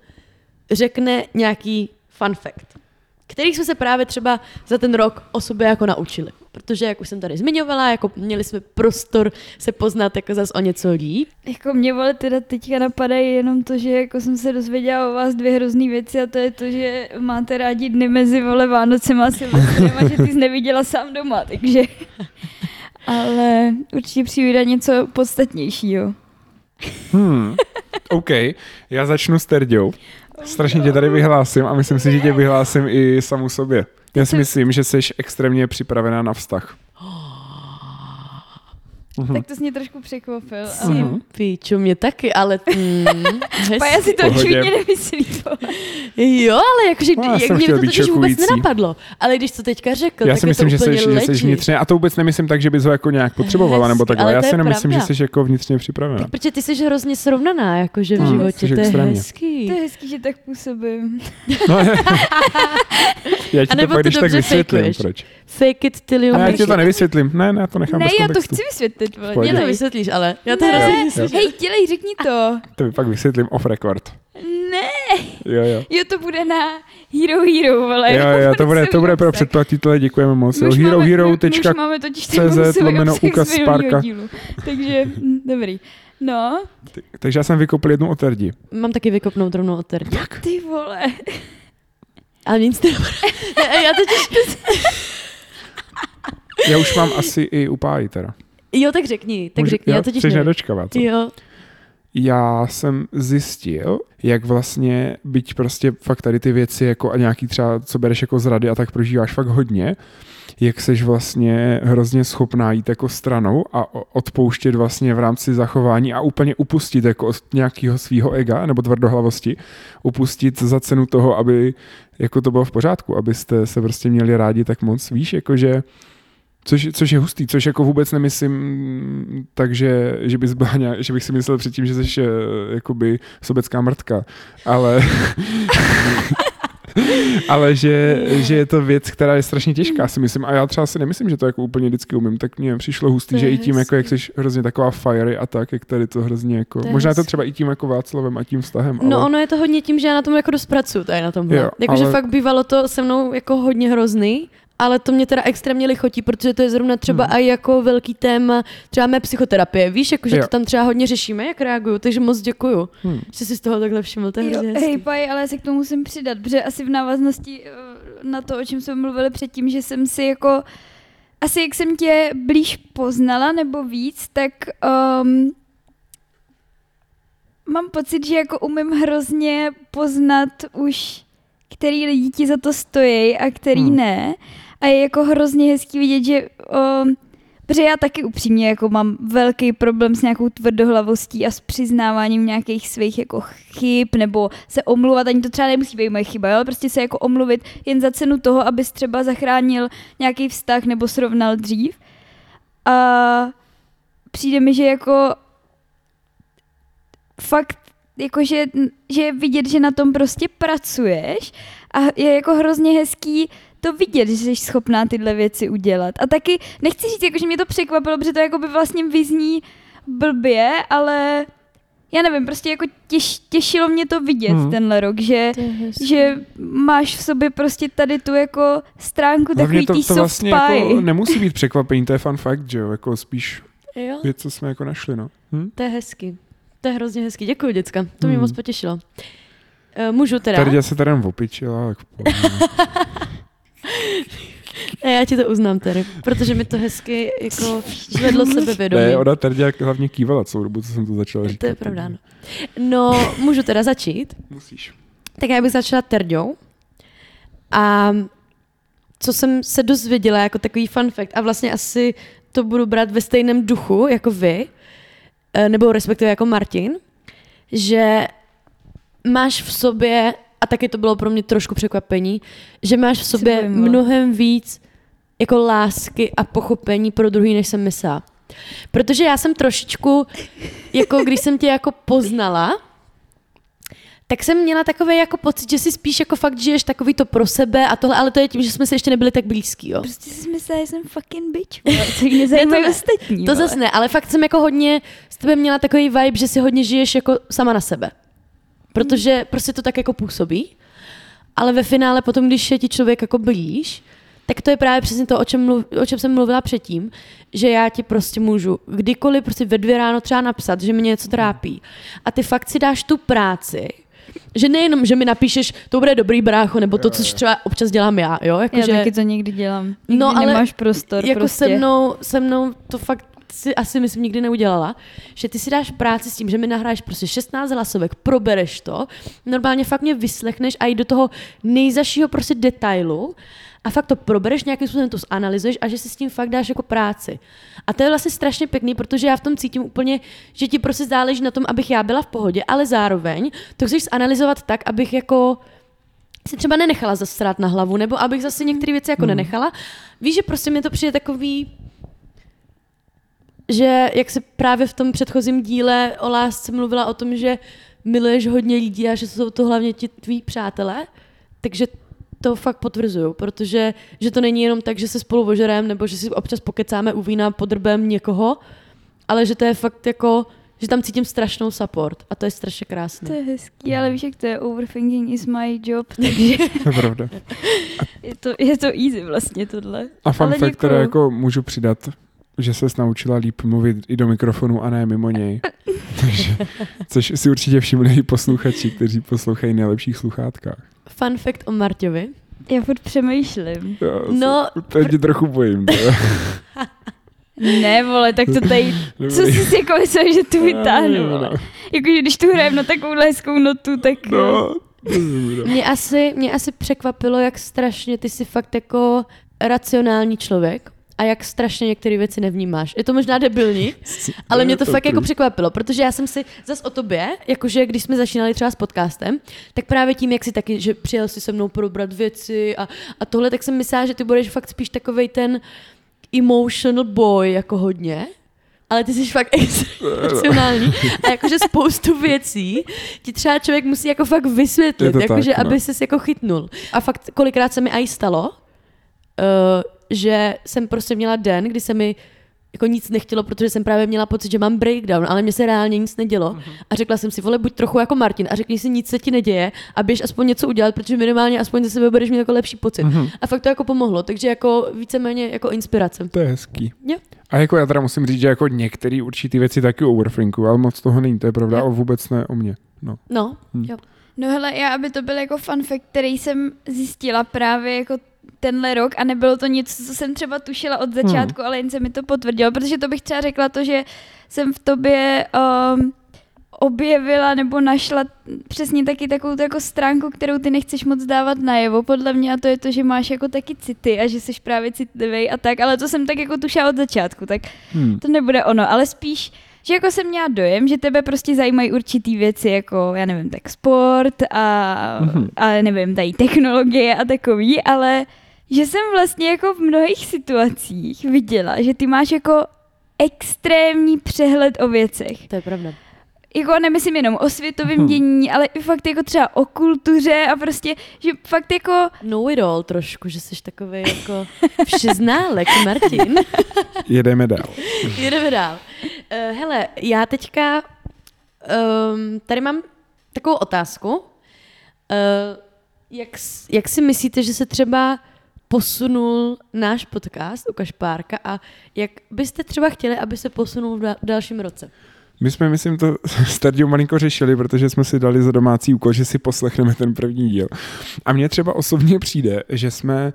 řekne nějaký fun fact, který jsme se právě třeba za ten rok o sobě jako naučili. Protože, jak už jsem tady zmiňovala, jako měli jsme prostor se poznat jako zas o něco líp.
Jako mě vole teda teďka napadají jenom to, že jako jsem se dozvěděla o vás dvě hrozný věci a to je to, že máte rádi dny mezi vole Vánocem a Silvestrem a že ty jsi neviděla sám doma, takže... Ale určitě přijde něco podstatnějšího.
Hmm, OK. Já začnu s Terďou. Strašně tě tady vyhlásím a myslím si, že tě vyhlásím i samu sobě. Já si myslím, že jsi extrémně připravená na vztah. Mhm.
Tak to jsi mě trošku překvapil.
Si
Ale...
píču, mě taky, ale mm,
Pa, já si to očividně nemyslím. vole.
Jo, ale jakože,
No, já
jak
jsem
mě to totiž vůbec nenapadlo. Ale když to teďka řekl,
Já
tak
si
je
myslím,
to
že jsi,
úplně
že jsi vnitřně, a to vůbec nemyslím tak, že bys ho jako nějak potřebovala, nebo takhle.
ale
Já si nemyslím, že jsi jako vnitřně připravená.
Tak protože ty jsi hrozně srovnaná, jakože v
Hmm,
životě,
jsi
to je
extrémně.
hezký.
To je hezký, že tak působím.
No, já ti
A
to pak
to
když tak vysvětlím, proč.
Fake it till you
A já
make
ti to
it.
nevysvětlím. Ne, ne, já to nechám
Ne, já to chci vysvětlit. Vole.
Pojď.
Mě to vysvětlíš, ale já to
Ne.
hrozně myslím.
Hej, dělej, řekni to.
To pak vysvětlím off record.
Ne,
Jo, jo.
jo, to bude na Hero Hero, vole.
Jo, jo, to bude, to bude pro předplatitele, děkujeme moc.
Už
hero,
máme-
hero, tečka,
už máme totiž
CZ lomeno
obsah
úkaz
z minulýho
Sparka.
dílu. Takže, hm, dobrý. No,
Takže já jsem vykopl jednu od Terdi.
Mám taky vykopnout rovnou od terdy.
ty vole.
Ale nic nebude. já totiž...
Já už mám asi i upájí teda.
Jo, tak řekni, tak
Můžu-
řekni,
jo,
já totiž nevím.
nedočkavá, co?
Jo,
Já jsem zjistil, jak vlastně, byť prostě fakt tady ty věci jako a nějaký třeba, co bereš jako z rady a tak prožíváš fakt hodně, jak seš vlastně hrozně schopná jít jako stranou a odpouštět vlastně v rámci zachování a úplně upustit jako od nějakého svého ega nebo tvrdohlavosti, upustit za cenu toho, aby jako to bylo v pořádku, abyste se prostě měli rádi tak moc, víš, jakože Což, což je hustý, což jako vůbec nemyslím takže, že, bys byla nějak, že bych si myslel předtím, že jsi uh, jakoby sobecká mrtka, ale ale že, že je to věc, která je strašně těžká, si myslím. A já třeba si nemyslím, že to jako úplně vždycky umím, tak mně přišlo hustý, že i tím, jako jak jsi hrozně taková fiery a tak, jak tady to hrozně jako,
To je
možná je to třeba i tím jako Václavem a tím vztahem,
no
ale
ono je to hodně tím, že já na tom jako dost pracuju, tady na tomhle.
Jo,
Jakože
ale-
fakt bývalo to se mnou jako hodně hrozný, ale to mě teda extrémně lichotí, protože to je zrovna třeba
Hmm.
i jako velký téma třeba mé psychoterapie. Víš, jakože
Jo.
to tam třeba hodně řešíme, jak reaguju, takže moc děkuju,
Hmm.
že jsi z toho takhle všiml, to je
hej, paj, ale já se k tomu musím přidat, protože asi v návaznosti eh, na to, o čem jsme mluvili předtím, že jsem si jako, asi jak jsem tě blíž poznala nebo víc, tak um, mám pocit, že jako umím hrozně poznat už, který lidi ti za to stojí a který
Hmm.
ne. A je jako hrozně hezký vidět, že um, Protože já taky upřímně jako mám velký problém s nějakou tvrdohlavostí a s přiznáváním nějakých svých jako chyb nebo se omluvat, ani to třeba nemusí být moje chyba, jo? ale prostě se jako omluvit jen za cenu toho, abys třeba zachránil nějaký vztah nebo srovnal dřív. A přijde mi, že jako fakt jakože, že je vidět, že na tom prostě pracuješ a je jako hrozně hezký to vidět, že jsi schopná tyhle věci udělat. A taky nechci říct, jako, že mě to překvapilo, protože to jako by vlastně vyzní blbě, ale já nevím, prostě jako těš, těšilo mě to vidět
Mhm.
tenhle rok, že, že máš v sobě prostě tady tu jako stránku
hlavně
takový
to,
tý
to
soft
vlastně
pie.
jako nemusí být překvapení, to je fun fact, že jo, jako spíš
Jo,
věc, co jsme jako našli, no. Hm?
to je hezký. To je hrozně hezký. Děkuji, děcka. To mě
Hmm.
moc potěšilo. Eh, Můžu teda?
Tady se tady jenom opičila, tak
Ne, já ti to uznám, Terry, protože mi to hezky jako zvedlo sebevědomí.
Ne, ona tady hlavně kývala celou dobu, co jsem to začala říkat.
To je pravda, no. No, můžu teda začít.
Musíš.
Tak já bych začala Terďou. A co jsem se dozvěděla jako takový fun fact, a vlastně asi to budu brát ve stejném duchu jako vy, eh, nebo respektive jako Martin, že máš v sobě, a taky to bylo pro mě trošku překvapení, že máš v sobě mnohem víc jako lásky a pochopení pro druhý, než jsem myslela. Protože já jsem trošičku, jako když jsem tě jako poznala, tak jsem měla takový jako pocit, že si spíš jako fakt žiješ takový to pro sebe a tohle, ale to je tím, že jsme se ještě nebyli tak blízký, jo.
Prostě si myslela, že jsem fucking bitch. vole, Co
ne.
ostatní.
To zase ne, ale fakt jsem jako hodně s tebe měla takový vibe, že si hodně žiješ jako sama na sebe. Protože prostě to tak jako působí, ale ve finále potom, když je ti člověk jako blíž, tak to je právě přesně to, o čem, mluv, o čem jsem mluvila předtím, že já ti prostě můžu kdykoliv prostě ve dvě ráno třeba napsat, že mě něco trápí. A ty fakt si dáš tu práci, že nejenom, že mi napíšeš, to bude dobrý brácho, nebo to, co třeba občas dělám já, jo? Jako,
Já
že,
taky to někdy dělám. Nikdy
No, ale
nemáš prostor
jako
prostě.
se mnou, se mnou to fakt si asi myslím nikdy neudělala, že ty si dáš práci s tím, že mi nahráš prostě 16 hlasovek, probereš to, normálně fakt mě vyslechneš a jít do toho nejzašího prostě detailu a fakt to probereš, nějakým způsobem to zanalizuješ a že si s tím fakt dáš jako práci. A to je vlastně strašně pěkný, protože já v tom cítím úplně, že ti prostě záleží na tom, abych já byla v pohodě, ale zároveň to chceš zanalizovat tak, abych jako si třeba nenechala zasrát na hlavu, nebo abych zase některé věci jako nenechala. Víš, že prostě mi to přijde takový, že jak se právě v tom předchozím díle o lásce mluvila o tom, že miluješ hodně lidí a že jsou to hlavně ti tví přátelé, takže to fakt potvrzuju, protože že to není jenom tak, že se spolu ožerem nebo že si občas pokecáme u vína pod drbem někoho, ale že to je fakt jako, že tam cítím strašnou support a to je strašně krásné.
To je hezký, ale víš, jak to je, overthinking is my job, takže
To je pravda.
je to, je to easy vlastně tohle.
A fun
Ale
fact, které
děkuju.
jako můžu přidat, že se naučila líp mluvit i do mikrofonu a ne mimo něj. Takže, což si určitě všimli i posluchači, kteří poslouchají v nejlepších sluchátkách.
Fun fact o Marťovi.
Já furt přemýšlím.
Já
No,
se, to tě trochu bojím.
Ne, vole, tak to tady, co jsi si jako myslel, že tu vytáhnu, vole.
no.
Jakože když tu hrajeme na takovouhle hezkou notu, tak no.
Mě asi, mě asi překvapilo, jak strašně ty jsi fakt jako racionální člověk a jak strašně některé věci nevnímáš. Je to možná debilní, ale mě to fakt jako překvapilo, protože já jsem si zas o tobě, jakože když jsme začínali třeba s podcastem, tak právě tím, jak si taky, že přijel si se mnou probrat věci a, a tohle, tak jsem myslela, že ty budeš fakt spíš takovej ten emotional boy jako hodně, ale ty jsi fakt extra racionální a jakože spoustu věcí ti třeba člověk musí jako fakt vysvětlit, jakože
tak, no.
aby ses jako chytnul. A fakt kolikrát se mi aj stalo, uh, že jsem prostě měla den, kdy se mi jako nic nechtělo, protože jsem právě měla pocit, že mám breakdown, ale mně se reálně nic nedělo.
Mhm.
A řekla jsem si, vole, buď trochu jako Martin a řekni si, nic se ti neděje a běž aspoň něco udělat, protože minimálně aspoň ze sebe budeš mít jako lepší pocit.
Mhm.
A fakt to jako pomohlo, takže jako víceméně jako inspirace.
To je hezký.
Jo.
A jako já teda musím říct, že jako některé určitý věci taky overthinkuju, ale moc toho není, to je pravda,
Jo.
a vůbec ne o mě. No.
No,
Hm.
jo.
No hele, já, aby to byl jako fun fact, který jsem zjistila právě jako tenhle rok a nebylo to nic, co jsem třeba tušila od začátku, ale jen se mi to potvrdilo, protože to bych třeba řekla to, že jsem v tobě um, objevila nebo našla přesně taky takovou jako stránku, kterou ty nechceš moc dávat najevo, podle mě, a to je to, že máš jako taky city a že jsi právě citlivý a tak, ale to jsem tak jako tušila od začátku, tak
Hmm.
to nebude ono, ale spíš, že jako jsem měla dojem, že tebe prostě zajímají určitý věci, jako já nevím, tak sport a,
Mhm.
a nevím, tady technologie a takový, ale že jsem vlastně jako v mnohých situacích viděla, že ty máš jako extrémní přehled o věcech.
To je pravda.
Jako nemyslím jenom o světovém
Mhm.
dění, ale i fakt jako třeba o kultuře a prostě, že fakt jako
Know it all trošku, že jsi takový jako všeználek, Martin.
Jedeme dál.
Jedeme dál. Uh, hele, já teďka um, tady mám takovou otázku. Uh, jak, jak si myslíte, že se třeba posunul náš podcast u Kašpárka a jak byste třeba chtěli, aby se posunul v da- v dalším roce?
My jsme, myslím, to s Tardiou malinko řešili, protože jsme si dali za domácí úkol, že si poslechneme ten první díl. A mně třeba osobně přijde, že jsme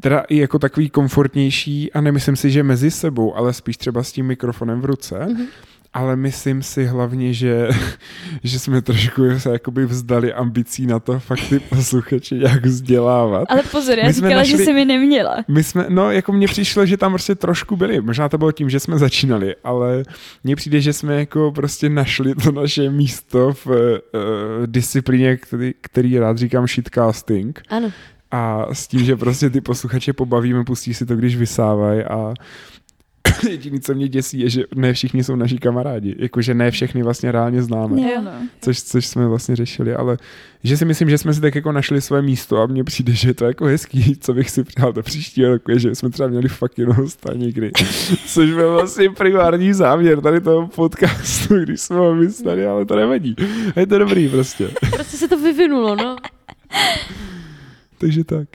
teda i jako takový komfortnější a nemyslím si, že mezi sebou, ale spíš třeba s tím mikrofonem v ruce. Mm-hmm. Ale myslím si hlavně, že, že jsme trošku se jakoby vzdali ambicí na to fakt ty posluchače nějak vzdělávat.
ale pozor, já říkala, že
našli-
jsi mi neměla.
My jsme, no, jako mně přišlo, že tam prostě trošku byli. Možná to bylo tím, že jsme začínali, ale mně přijde, že jsme jako prostě našli to naše místo v uh, disciplíně, který, který rád říkám shitcasting.
Ano.
A s tím, že prostě ty posluchače pobavíme, pustí si to, když vysávají a Jediné, co mě děsí, je, že ne všichni jsou naši kamarádi. Jakože ne všechny vlastně reálně známe.
Jo, no.
Což, což jsme vlastně řešili, ale že si myslím, že jsme si tak jako našli své místo a mně přijde, že je to jako hezký, co bych si přál do příštího roku, je, že jsme třeba měli fakt jenom hosta někdy. Což byl vlastně primární záměr tady toho podcastu, když jsme ho mysleli, ale to nevadí. A je to dobrý prostě.
Prostě se to vyvinulo, no.
Takže tak.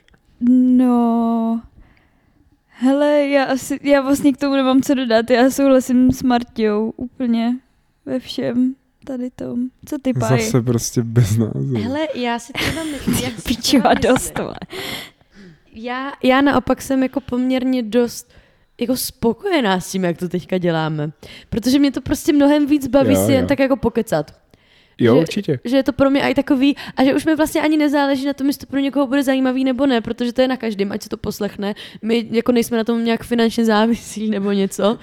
No, hele, já, asi, já vlastně k tomu nemám co dodat. Já souhlasím s Marťou úplně ve všem tady tom. Co ty, Páji?
Zase prostě bez názoru.
Hele, já si třeba myslím,
Pičova dost.
Já, já naopak jsem jako poměrně dost jako spokojená s tím, jak to teďka děláme. Protože mě to prostě mnohem víc baví
Jo,
si jen
jo.
tak jako pokecat.
Jo,
že-
určitě.
Že je to pro mě i takový, a že už mi vlastně ani nezáleží na tom, jestli to pro někoho bude zajímavý nebo ne, protože to je na každém, ať se to poslechne. My jako nejsme na tom nějak finančně závislí nebo něco.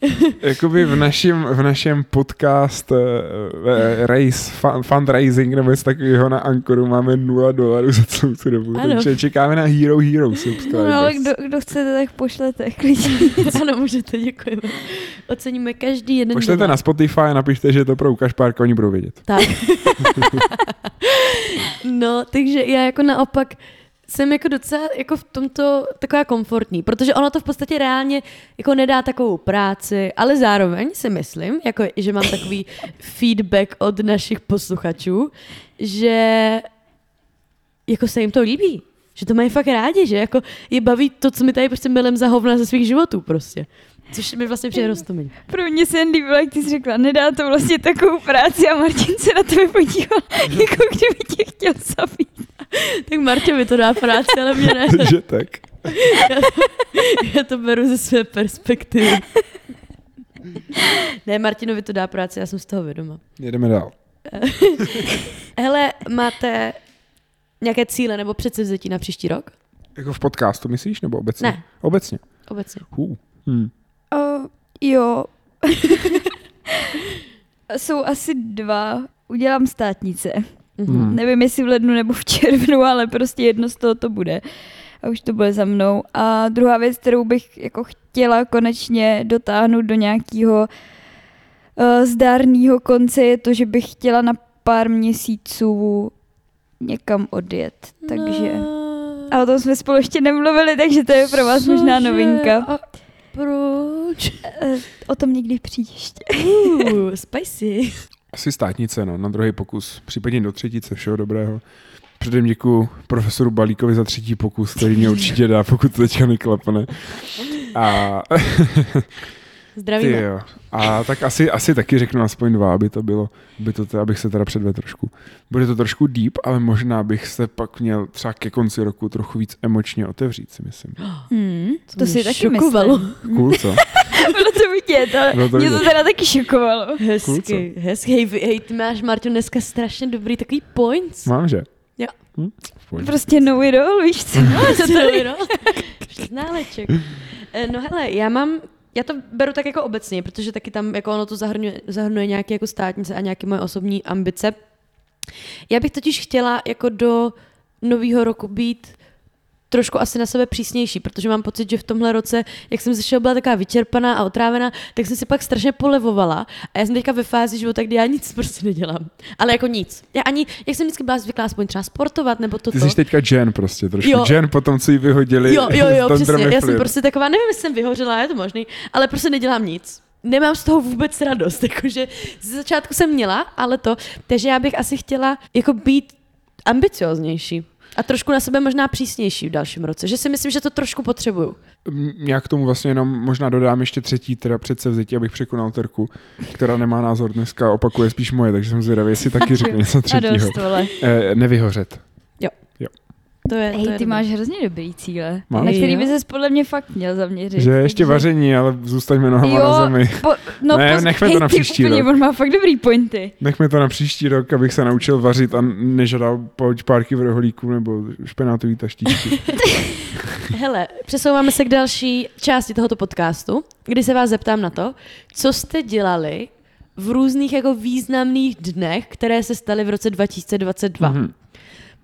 Jakoby v našem, v našem podcast uh, race, fun, fundraising nebo něco takového na Ankoru máme 0 dolarů za celou tu dobu.
Ano.
Takže čekáme na Hero Hero subscribers.
No, ale kdo, kdo chcete, tak pošlete, klidně.
ano, můžete, děkujeme. Oceníme každý jeden
Pošlete
dolar.
na Spotify a napište, že je to pro Ukaž Párka, oni budou vědět.
Tak. no, takže já jako naopak jsem jako docela jako v tomto taková komfortní, protože ono to v podstatě reálně jako nedá takovou práci, ale zároveň si myslím, jako, že mám takový feedback od našich posluchačů, že jako se jim to líbí. Že to mají fakt rádi, že jako je baví to, co my tady prostě milem za hovna ze svých životů prostě. Což mi vlastně přijde rostomilý.
Pro mě se jen líbilo, jak ty jsi řekla, nedá to vlastně takovou práci a Martin se na tebe podíval, jako kdyby tě chtěl zabít.
Tak Martě mi to dá práci, ale mě ne.
Takže tak.
Já to beru ze své perspektivy. Ne, Martinovi to dá práci, já jsem z toho vědoma.
Jedeme dál.
Hele, máte nějaké cíle nebo předsevzetí na příští rok?
Jako v podcastu, myslíš, nebo obecně?
Ne.
Obecně.
Obecně.
Hů. Hm.
Uh, jo. Jsou asi dva. Udělám státnice.
Mhm.
Hmm.
Nevím, jestli v lednu nebo v červnu, ale prostě jedno z toho to bude. A už to bude za mnou. A druhá věc, kterou bych jako chtěla konečně dotáhnout do nějakého uh, zdárného konce, je to, že bych chtěla na pár měsíců někam odjet. Takže...
No,
A o tom jsme spolu ještě nemluvili, takže to je pro vás možná
cože?
novinka.
A proč?
Eh, O tom někdy příště.
Uh, spicy.
Asi státnice, no, na druhý pokus, případně do třetice, všeho dobrého. Předem děkuji profesoru Balíkovi za třetí pokus, který mě určitě dá, pokud to teďka neklapne. A, ty
Zdravíme.
jo. A tak asi, asi taky řeknu aspoň dva, aby to bylo, aby to, abych se teda předvedl trošku. Bude to trošku deep, ale možná bych se pak měl třeba ke konci roku trochu víc emočně otevřít, si myslím.
Hmm, to,
To
si taky
šokovalo.
myslím.
Cool, co?
Bylo to vidět, ale
Bylo to
mě to
vidět.
teda taky šokovalo.
Hezky, hezky. Hej, hej, ty máš, Marťo, dneska strašně dobrý takový points.
Mám, že?
Jo.
Hm?
Prostě it all, víš co?
No, co tady, no? Ználeček. Eh, No hele, já mám, já to beru tak jako obecně, protože taky tam jako ono to zahrnuje, zahrnuje nějaké jako státnice a nějaké moje osobní ambice. Já bych totiž chtěla jako do nového roku být trošku asi na sebe přísnější, protože mám pocit, že v tomhle roce, jak jsem začala byla taková vyčerpaná a otrávená, tak jsem si pak strašně polevovala a já jsem teďka ve fázi života, kdy já nic prostě nedělám. Ale jako nic. Já ani, jak jsem vždycky byla zvyklá aspoň třeba sportovat nebo toto.
Ty jsi teďka Jen prostě, trošku
Jo.
Jen po tom, co jí vyhodili.
Jo, jo, jo, přesně. Já jsem prostě taková, nevím, jestli jsem vyhořela, je to možný, ale prostě nedělám nic. Nemám z toho vůbec radost, jakože ze začátku jsem měla, ale to, takže já bych asi chtěla jako být ambicioznější a trošku na sebe možná přísnější v dalším roce, že si myslím, že to trošku potřebuju.
Já k tomu vlastně jenom možná dodám ještě třetí teda předsevzetí, abych překonal Terku, která nemá názor dneska, opakuje spíš moje, takže jsem zvědavý, jestli taky řekne něco třetího.
dost, vole.
Eh, nevyhořet.
To je, to
Hej,
je
ty
dobrý.
máš hrozně dobrý cíle,
Mám?
na který by se podle mě fakt měl zaměřit.
Že je ještě
Takže-
vaření, ale zůstaňme nohama
Jo,
na zemi.
Po, no
Ne,
pos-
nechme to
hej,
na
ty
příští
úplně,
rok.
On má fakt dobrý pointy.
Nechme to na příští rok, abych se naučil vařit a nežadal pojď párky v rohlíku nebo špenátový taštičky.
Hele, přesouváme se k další části tohoto podcastu, kdy se vás zeptám na to, co jste dělali v různých jako významných dnech, které se staly v roce 2022.
Mhm.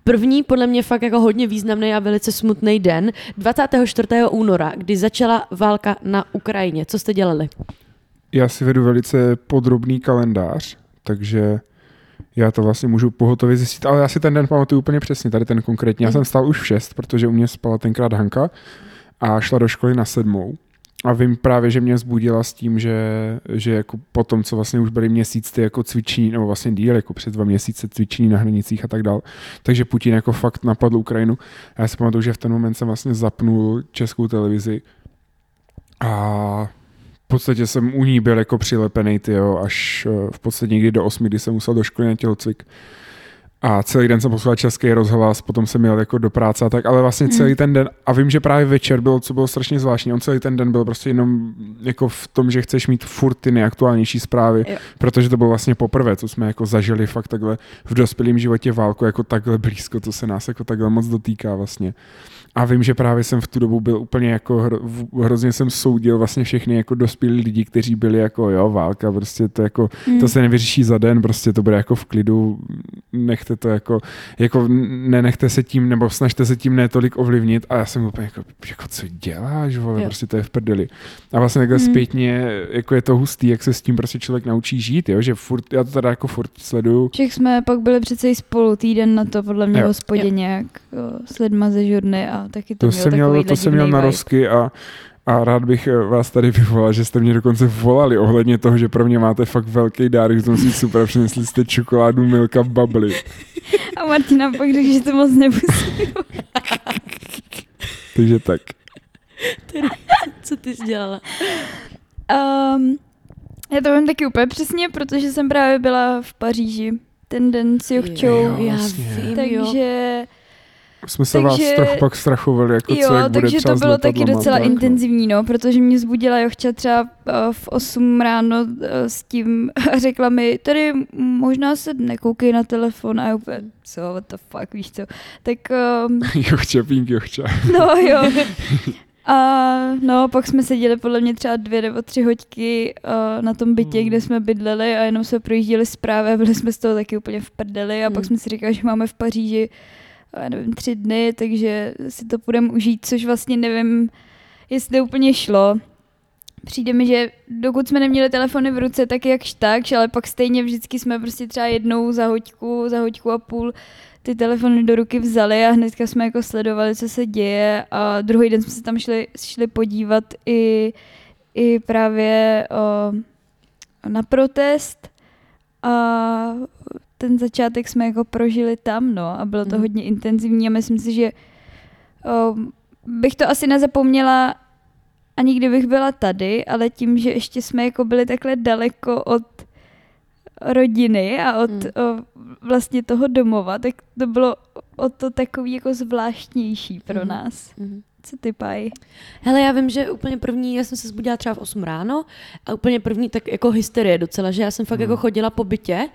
První, podle mě fakt jako hodně významný a velice smutný den, 24. února, kdy začala válka na Ukrajině. Co jste dělali?
Já si vedu velice podrobný kalendář, takže já to vlastně můžu pohotově zjistit, ale já si ten den pamatuju úplně přesně, tady ten konkrétní. Já jsem stál už v 6, protože u mě spala tenkrát Hanka a šla do školy na sedmou. A vím právě, že mě zbudila s tím, že, že jako po tom, co vlastně už byly měsíc ty jako cvičení, nebo vlastně díl, jako před dva měsíce cvičení na hranicích a tak dál, takže Putin jako fakt napadl Ukrajinu. Já si pamatuju, že v ten moment jsem vlastně zapnul českou televizi a v podstatě jsem u ní byl jako přilepený, tyjo, až eh, v podstatě někdy do osmi, kdy jsem musel do školy na tělocvik. A celý den jsem poslouchal český rozhlas, potom jsem jel jako do práce a tak, ale vlastně
Hmm.
celý ten den, a vím, že právě večer bylo, co bylo strašně zvláštní, on celý ten den byl prostě jenom jako v tom, že chceš mít furt ty nejaktuálnější zprávy,
Jo.
protože to bylo vlastně poprvé, co jsme jako zažili fakt takhle v dospělém životě válku jako takhle blízko, to se nás jako takhle moc dotýká vlastně. A vím, že právě jsem v tu dobu byl úplně jako, hro, hrozně jsem soudil vlastně všechny jako dospělí lidi, kteří byli jako jo, válka, prostě to jako,
Hmm.
to se nevyřeší za den, prostě to bude jako v klidu, nechte to jako, jako nenechte se tím, nebo snažte se tím netolik ovlivnit a já jsem úplně jako, jako co děláš, vole,
Jo.
prostě to je v prdeli. A vlastně takhle
Hmm.
zpětně, jako je to hustý, jak se s tím prostě člověk naučí žít, jo, že furt, já to teda jako furt sleduju,
Všech jsme pak byli přece i spolu týden na to, podle mě
Jo.
hospodě nějak o, s lidma ze žurny a taky to,
To
mělo
jsem měl, to jsem měl na
vibe.
rozky a, a rád bych eh, vás tady vyvolal, že jste mě dokonce volali ohledně toho, že pro mě máte fakt velký dárek, že jsem si super přinesli jste čokoládu Milka v babli.
A Martina pak řekl, že to moc nemusí.
Takže tak.
Co ty jsi dělala?
Um, já to vím taky úplně přesně, protože jsem právě byla v Paříži ten den s Jochčou.
Jo, vlastně.
vím, jo.
Jsme se vás
Takže-
trochu pak strachovali, jako
jo,
co, jak bude
takže
třeba
to bylo taky docela
tak, no.
intenzivní, no, protože mě zbudila Jochča třeba uh, v 8 ráno uh, s tím a řekla mi, tady možná se nekoukej na telefon a já úplně, co, what the fuck, víš co. Tak um,
Jochča, pink Jochča.
No jo. A no, pak jsme seděli podle mě třeba dvě nebo tři hoďky uh, na tom bytě,
Hmm.
kde jsme bydleli a jenom jsme projížděli zprávy a byli jsme z toho taky úplně v prdeli a
Hmm.
pak jsme si říkali, že máme v Paříži nevím, tři dny, takže si to půjdeme užít, což vlastně nevím, jestli to úplně šlo. Přijde mi, že dokud jsme neměli telefony v ruce, tak jakž tak, ale pak stejně vždycky jsme prostě třeba jednou za hoďku, za hoďku a půl ty telefony do ruky vzali a hnedka jsme jako sledovali, co se děje a druhý den jsme se tam šli, šli podívat i, i právě o, na protest a ten začátek jsme jako prožili tam, no, a bylo to
Mhm.
hodně intenzivní a myslím si, že o, bych to asi nezapomněla ani kdybych byla tady, ale tím, že ještě jsme jako byli takhle daleko od rodiny a od
Hmm.
o, vlastně toho domova, tak to bylo o to takový jako zvláštnější pro
Mhm.
nás.
Mhm.
Co ty pají?
Hele, já vím, že úplně první, já jsem se zbudila třeba v 8 ráno a úplně první tak jako hysterie docela, že já jsem fakt
Hmm.
jako chodila po bytě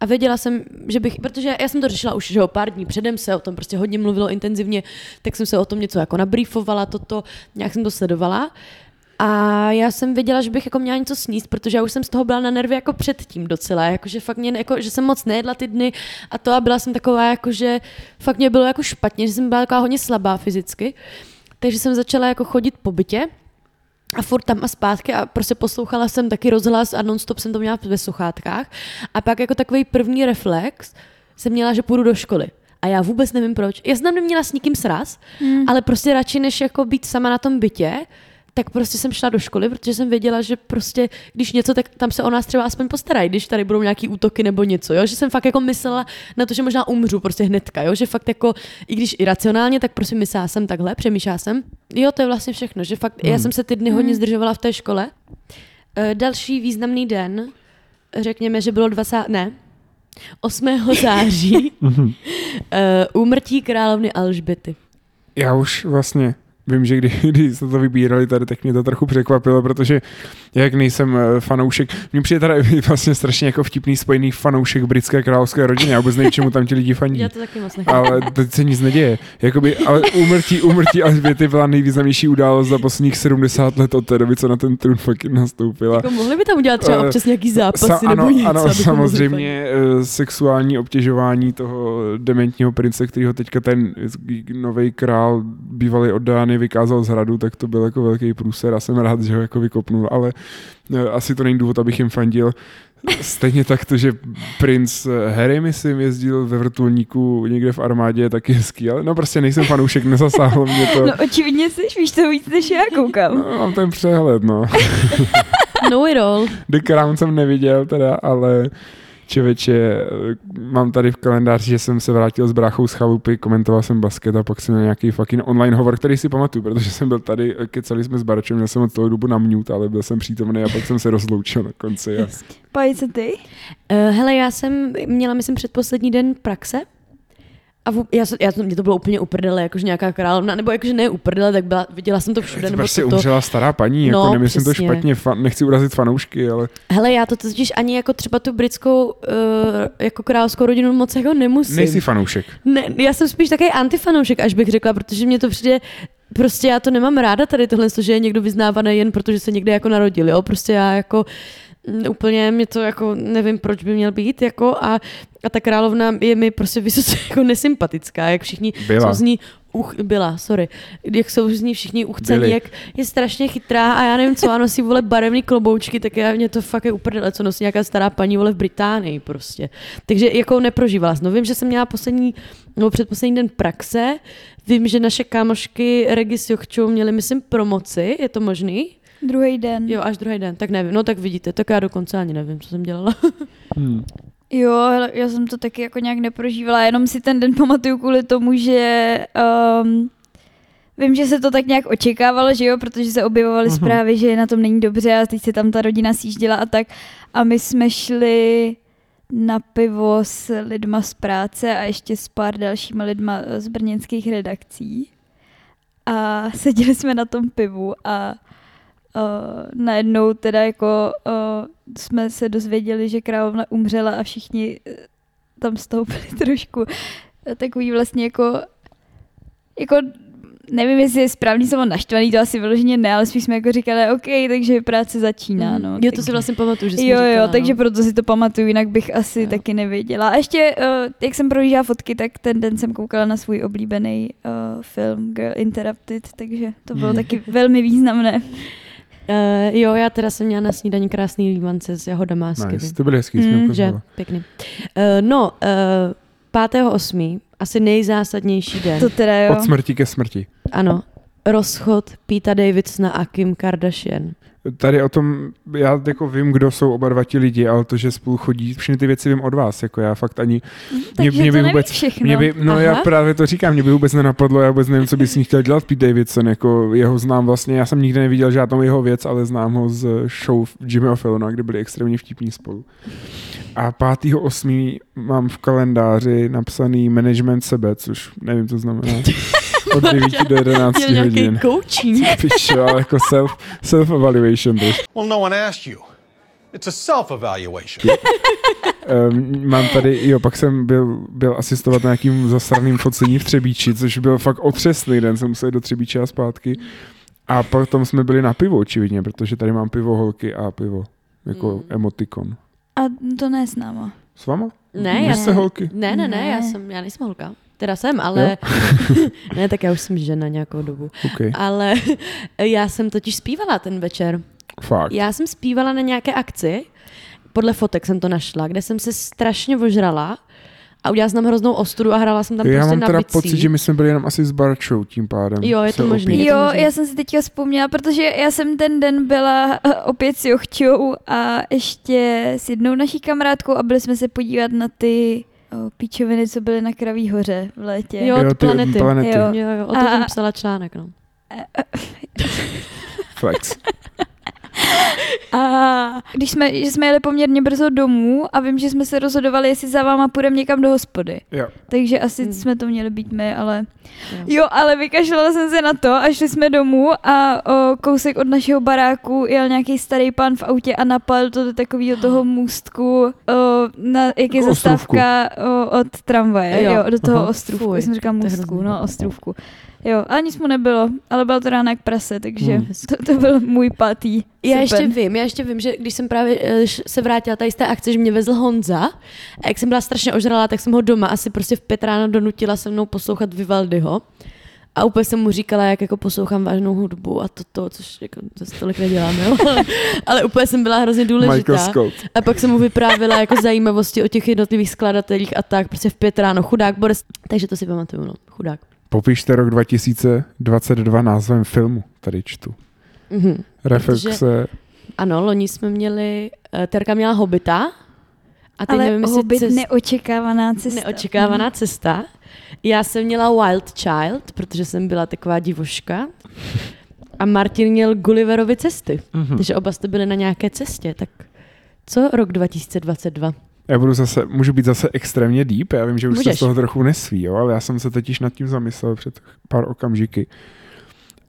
a věděla jsem, že bych, protože já jsem to řešila už že jo, pár dní předem se o tom prostě hodně mluvilo intenzivně, tak jsem se o tom něco jako nabriefovala, toto, nějak jsem to sledovala. A já jsem věděla, že bych jako měla něco sníst, protože já už jsem z toho byla na nervy jako předtím docela, jakože fakt mě, jako, že jsem moc nejedla ty dny a to a byla jsem taková, jakože fakt mě bylo jako špatně, že jsem byla taková hodně slabá fyzicky. Takže jsem začala jako chodit po bytě a furt tam a zpátky a prostě poslouchala jsem taky rozhlas a nonstop jsem to měla ve sluchátkách. A pak jako takový první reflex jsem měla, že půjdu do školy. A já vůbec nevím proč. Já jsem tam neměla s nikým sraz,
Hmm.
ale prostě radši než jako být sama na tom bytě, tak prostě jsem šla do školy, protože jsem věděla, že prostě, když něco, tak tam se o nás třeba aspoň postarají, když tady budou nějaký útoky nebo něco, jo? že jsem fakt jako myslela na to, že možná umřu prostě hnedka, jo? že fakt jako, i když iracionálně, tak prostě myslela jsem takhle, přemýšlela jsem. Jo, to je vlastně všechno, že fakt, já
Hmm.
jsem se ty dny hodně
Hmm.
zdržovala v té škole. E, další významný den, řekněme, že bylo 20, ne, 8. září,
Mhm.
e, úmrtí královny Alžběty.
Já už vlastně vím, že kdy, když jste to vybírali tady, tak mě to trochu překvapilo, protože jak nejsem eh, fanoušek, mně přijde tady vlastně strašně jako vtipný spojený fanoušek britské královské rodiny, já vůbec nevím, čemu tam ti lidi fandí.
Já to taky moc nechápu.
Ale teď se nic neděje. Jakoby, ale úmrtí, úmrtí Alžběty byla nejvýznamnější událost za posledních 70 let od té doby, co na ten trůn fakt nastoupila.
Jako mohli by tam udělat třeba
Eh,
občas nějaký zápasy
Sa, ano,
nebo něco,
ano, samozřejmě eh, sexuální obtěžování toho dementního prince, kterýho teďka ten nový král bývalý od Vykázal z hradu, tak to byl jako velký průser a jsem rád, že ho jako vykopnul, ale eh, asi to není důvod, abych jim fandil. Stejně tak to, že princ Harry, myslím, jezdil ve vrtulníku někde v armádě, je taky hezký, ale no prostě nejsem fanoušek, nezasáhlo mě to.
No očividně jsi, víš to víc než já koukám.
No, mám ten přehled, no.
Know it all.
The Crown jsem neviděl teda, ale čeveče, eh, mám tady v kalendáři, že jsem se vrátil s bráchou z chalupy, komentoval jsem basket a pak jsem měl nějaký fucking online hovor, který si pamatuju, protože jsem byl tady, kecali jsme s Barčem, měl jsem od toho dobu na mute, ale byl jsem přítomný a pak jsem se rozloučil na konci. A...
Pojď se ty?
Uh, hele, já jsem měla, myslím, předposlední den praxe a v, já, já, jsem- mě to bylo úplně uprdele, jakože nějaká královna, nebo jakože ne uprdele, tak byla, viděla jsem to všude,
To
nebo
prostě
to, to,
umřela stará paní,
No,
jako nemyslím to
přesně.
špatně, fan, nechci urazit fanoušky, ale
Hele, já to totiž ani jako třeba tu britskou uh, jako královskou rodinu moc jako nemusím.
nejsi fanoušek.
Ne, já jsem spíš takový antifanoušek, až bych řekla, protože mě to přijde, prostě já to nemám ráda tady tohle, že je někdo vyznávaný jen protože se někde jako narodil, jo, prostě já jako úplně mě to jako nevím, proč by měl být, jako a, a ta královna je mi prostě vysoce jako nesympatická, jak všichni
Byla.
jsou z ní uch, byla, sorry, jak jsou z ní všichni uchcení,
Byli.
jak je strašně chytrá a já nevím co, a nosí vole barevný kloboučky, tak já mě to fakt je uprdele, co nosí nějaká stará paní vole v Británii prostě. Takže jako neprožívala. No vím, že jsem měla poslední, no předposlední den praxe, vím, že naše kámošky Regis Jochčou měly, myslím, promoci, je to možný?
Druhý den.
Jo, až druhý den, tak nevím, no tak vidíte, tak já dokonce ani nevím, co jsem dělala.
Hmm.
Jo, hele, já jsem to taky jako nějak neprožívala, jenom si ten den pamatuju kvůli tomu, že um, vím, že se to tak nějak očekávalo, že jo, protože se objevovaly
Mhm.
zprávy, že na tom není dobře a teď se tam ta rodina sjížděla a tak. A my jsme šli na pivo s lidma z práce a ještě s pár dalšíma lidma z brněnských redakcí. A seděli jsme na tom pivu a uh, najednou teda jako uh, jsme se dozvěděli, že královna umřela a všichni eh, tam stoupili trošku takový vlastně jako jako nevím, jestli je správný slovo naštvaný, to asi vyloženě ne, ale spíš jsme jako říkali, OK, takže práce začíná, no.
Mhm. jo, to si vlastně pamatuju, že jsi
Jo,
říkala,
jo,
no.
takže proto si to pamatuju, jinak bych asi
Jo.
taky nevěděla. A ještě, uh, jak jsem projížděla fotky, tak ten den jsem koukala na svůj oblíbený uh, film Girl Interrupted, takže to bylo taky velmi významné.
Uh, jo, já teda jsem měla na snídaní krásný líbance s jahodama a s
Nice. To byly hezký,
Mm,
že? Pěkný. Uh, no, uh, 5.8. asi nejzásadnější den.
To teda jo.
Od smrti ke smrti.
Ano, rozchod Pete Davidsona a Kim Kardashian.
Tady o tom, já jako vím, kdo jsou oba dva ti lidi, ale to, že spolu chodí, všechny ty věci vím od vás, jako já fakt ani,
takže
mě by vůbec-
všechno.
mě by, no
Aha.
já právě to říkám, mě by vůbec nenapadlo, já vůbec nevím, co by s ní chtěl dělat Pete Davidson, jako jeho znám vlastně, já jsem nikdy neviděl žádnou jeho věc, ale znám ho z show Jimmyho Fallona, kde byli extrémně vtipní spolu. A 5.8. mám v kalendáři napsaný management sebe, což nevím, co znamená. Od 9 do 11
Měl
hodin.
coaching.
Jako self, self-evaluation.
Well, no one asked you. It's a self evaluation.
Um, mám tady, jo, pak jsem byl, byl asistovat na nějakým zasraným focení v Třebíči, což byl fakt otřesný den, jsem musel jít do Třebíče a zpátky. A potom jsme byli na pivo, očividně, protože tady mám pivo holky a pivo, jako
Mm.
emotikon.
A to ne s náma.
S váma?
Ne, já
jste
jsem,
holky?
ne, ne, ne,
Ne.
já jsem, já nejsem holka. Teda jsem, ale, ne, tak já už jsem žena nějakou dobu.
OK,
Ale já jsem totiž zpívala ten večer.
fakt.
Já jsem zpívala na nějaké akci, podle fotek jsem to našla, kde jsem se strašně ožrala a udělala jsem tam hroznou ostudu a hrála jsem tam
já
prostě
mám
na
teda
bicí.
pocit, že my jsme byli jenom asi s Barčou tím pádem.
Jo, je to to
Jo,
možný.
já jsem si teďka vzpomněla, protože já jsem ten den byla eh, opět s Jochčou a ještě s jednou naší kamarádkou a byli jsme se podívat na ty o, píčoviny, co byly na Kraví hoře v létě.
Jo,
Jo,
ty
ty
planety.
planety.
Jo.
Jo, jo, o tom
A-
jsem psala článek, no.
Flex.
A když jsme, že jsme jeli poměrně brzo domů a vím, že jsme se rozhodovali, jestli za váma půjdeme někam do hospody.
Jo.
Takže asi
Hmm.
jsme to měli být my, ale...
Jo.
Jo, ale vykašlala jsem se na to a šli jsme domů a o, kousek od našeho baráku jel nějaký starý pán v autě a napal to do takového toho můstku, o, na, jak je zastávka o, od tramvaje, jo,
Jo.
do toho
Aha.
ostrůvku.
Fuj,
Já jsem říkala můstku, no ostrůvku. Jo, ale nic mu nebylo, ale bylo to ráno jak prase, takže
Hmm.
to, to byl můj pátý
Já
srpen.
ještě vím, já ještě vím, že když jsem právě eh, se vrátila tady z té akce, že mě vezl Honza a jak jsem byla strašně ožralá, tak jsem ho doma asi prostě v pět ráno donutila se mnou poslouchat Vivaldiho. A úplně jsem mu říkala, jak jako poslouchám vážnou hudbu a toto, což jako to tolik nedělám, jo? ale úplně jsem byla hrozně důležitá. A pak jsem mu vyprávěla jako zajímavosti o těch jednotlivých skladatelích a tak, prostě v pět ráno, chudák Boris. Takže to si pamatuju, no, chudák.
Popište rok 2022 názvem filmu, tady čtu.
Mhm.
Reflexe,
Ano, loni jsme měli, uh, Terka měla Hobita. A teď
Ale
nevím,
Hobbit
cest-
neočekávaná cesta.
neočekávaná cesta. Já jsem měla Wild Child, protože jsem byla taková divoška. A Martin měl Gulliverovy cesty.
Mhm.
Takže oba jste byli na nějaké cestě. Tak co rok 2022?
Já budu zase, můžu být zase extrémně deep, já vím, že už se
Můžeš.
z toho trochu nesví, jo, ale já jsem se totiž nad tím zamyslel před pár okamžiky.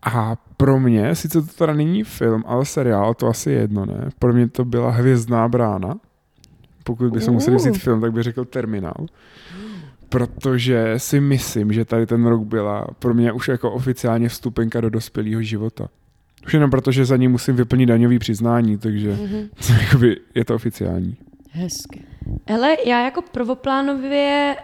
A pro mě, sice to teda není film, ale seriál, to asi je jedno, ne? Pro mě to byla Hvězdná brána. Pokud by se museli vzít film, tak bych řekl Terminál. Protože si myslím, že tady ten rok byla pro mě už jako oficiálně vstupenka do dospělého života. Už jenom proto, že za ní musím vyplnit daňový přiznání, takže
Mhm.
jakoby je to oficiální.
Hezky. Hele, já jako prvoplánově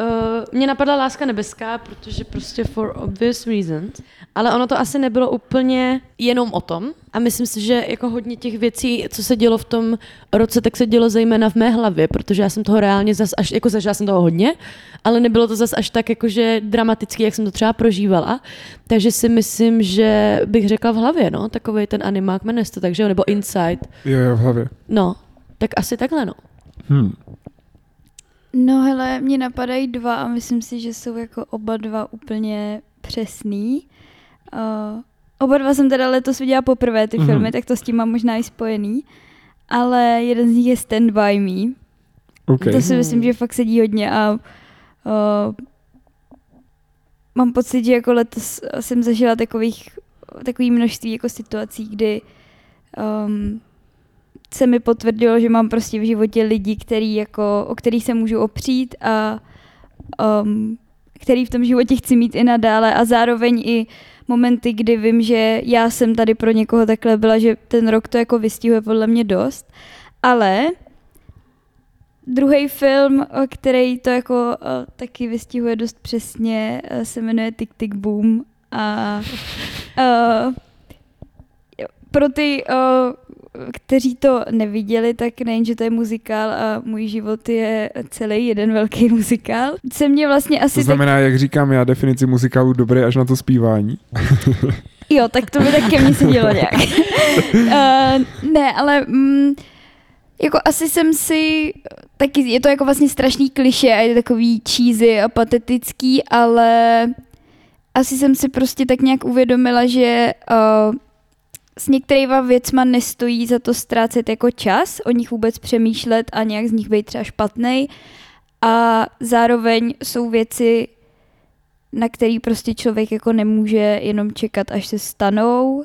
uh, mě napadla Láska nebeská, protože prostě for obvious reasons, ale ono to asi nebylo úplně jenom o tom a myslím si, že jako hodně těch věcí, co se dělo v tom roce, tak se dělo zejména v mé hlavě, protože já jsem toho reálně zas až, jako zažila jsem toho hodně, ale nebylo to zas až tak jakože dramatický, jak jsem to třeba prožívala, takže si myslím, že bych řekla v hlavě, no, takový ten animák, jmenuje to tak, že jo, nebo Inside,
Jo, jo, v hlavě.
no, tak asi takhle, no.
Hmm.
No hele, mě napadají dva a myslím si, že jsou jako oba dva úplně přesný. Uh, oba dva jsem teda letos viděla poprvé ty
Mhm.
mm-hmm. filmy, tak to s tím mám možná i spojený. Ale jeden z nich je Stand By Me.
Okay.
To si myslím, že fakt sedí hodně a uh, mám pocit, že jako letos jsem zažila takových, takový množství jako situací, kdy um, se mi potvrdilo, že mám prostě v životě lidi, který jako, o který se můžu opřít a um, který v tom životě chci mít i nadále a zároveň i momenty, kdy vím, že já jsem tady pro někoho takhle byla, že ten rok to jako vystihuje podle mě dost. Ale druhý film, který to jako taky vystihuje dost přesně, eh, se jmenuje Tick Tick Boom a uh, pro ty, uh, kteří to neviděli, tak nejen, že to je muzikál a můj život je celý jeden velký muzikál. Se mě vlastně asi
To znamená, jak říkám já, definici muzikálu dobré až na to zpívání.
tak... Jo, tak to by tak ke mně sedělo nějak. uh, ne, ale... Mm, jako asi jsem si, taky je to jako vlastně strašný kliše a je takový cheesy a patetický, ale asi jsem si prostě tak nějak uvědomila, že uh, s některýma věcma nestojí za to ztrácet jako čas, o nich vůbec přemýšlet a nějak z nich být třeba špatnej. A zároveň jsou věci, na který prostě člověk jako nemůže jenom čekat, až se stanou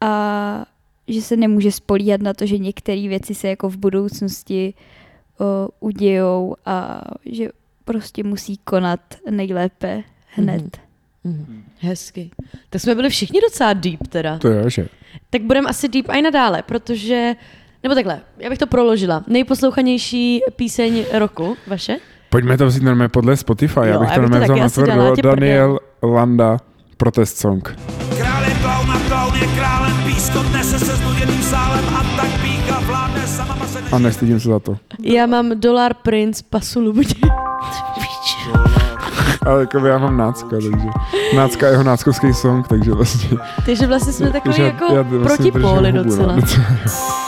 a že se nemůže spolíhat na to, že některé věci se jako v budoucnosti o, udějou a že prostě musí konat nejlépe hned.
Mhm. Hezky. Tak jsme byli všichni docela deep teda.
To je, že?
Tak budeme asi deep i nadále, protože, nebo takhle, já bych to proložila. Nejposlouchanější píseň roku, vaše?
Pojďme to vzít normálně podle Spotify,
Jo,
já bych to normálně vzal na tvrdo. Daniel Landa, protest song.
Král je klaun a klaun je králem, pískot nese se znuděným sálem a tak pícha vládne sama se
A nestydím se za to.
Já mám Dolar Prince Pasu Lubudě.
Ale jako já mám nácka, takže nácka je jeho náckovský song, takže vlastně...
Takže vlastně jsme takový
takže
jako
vlastně
protipóly
hubu,
docela.
No.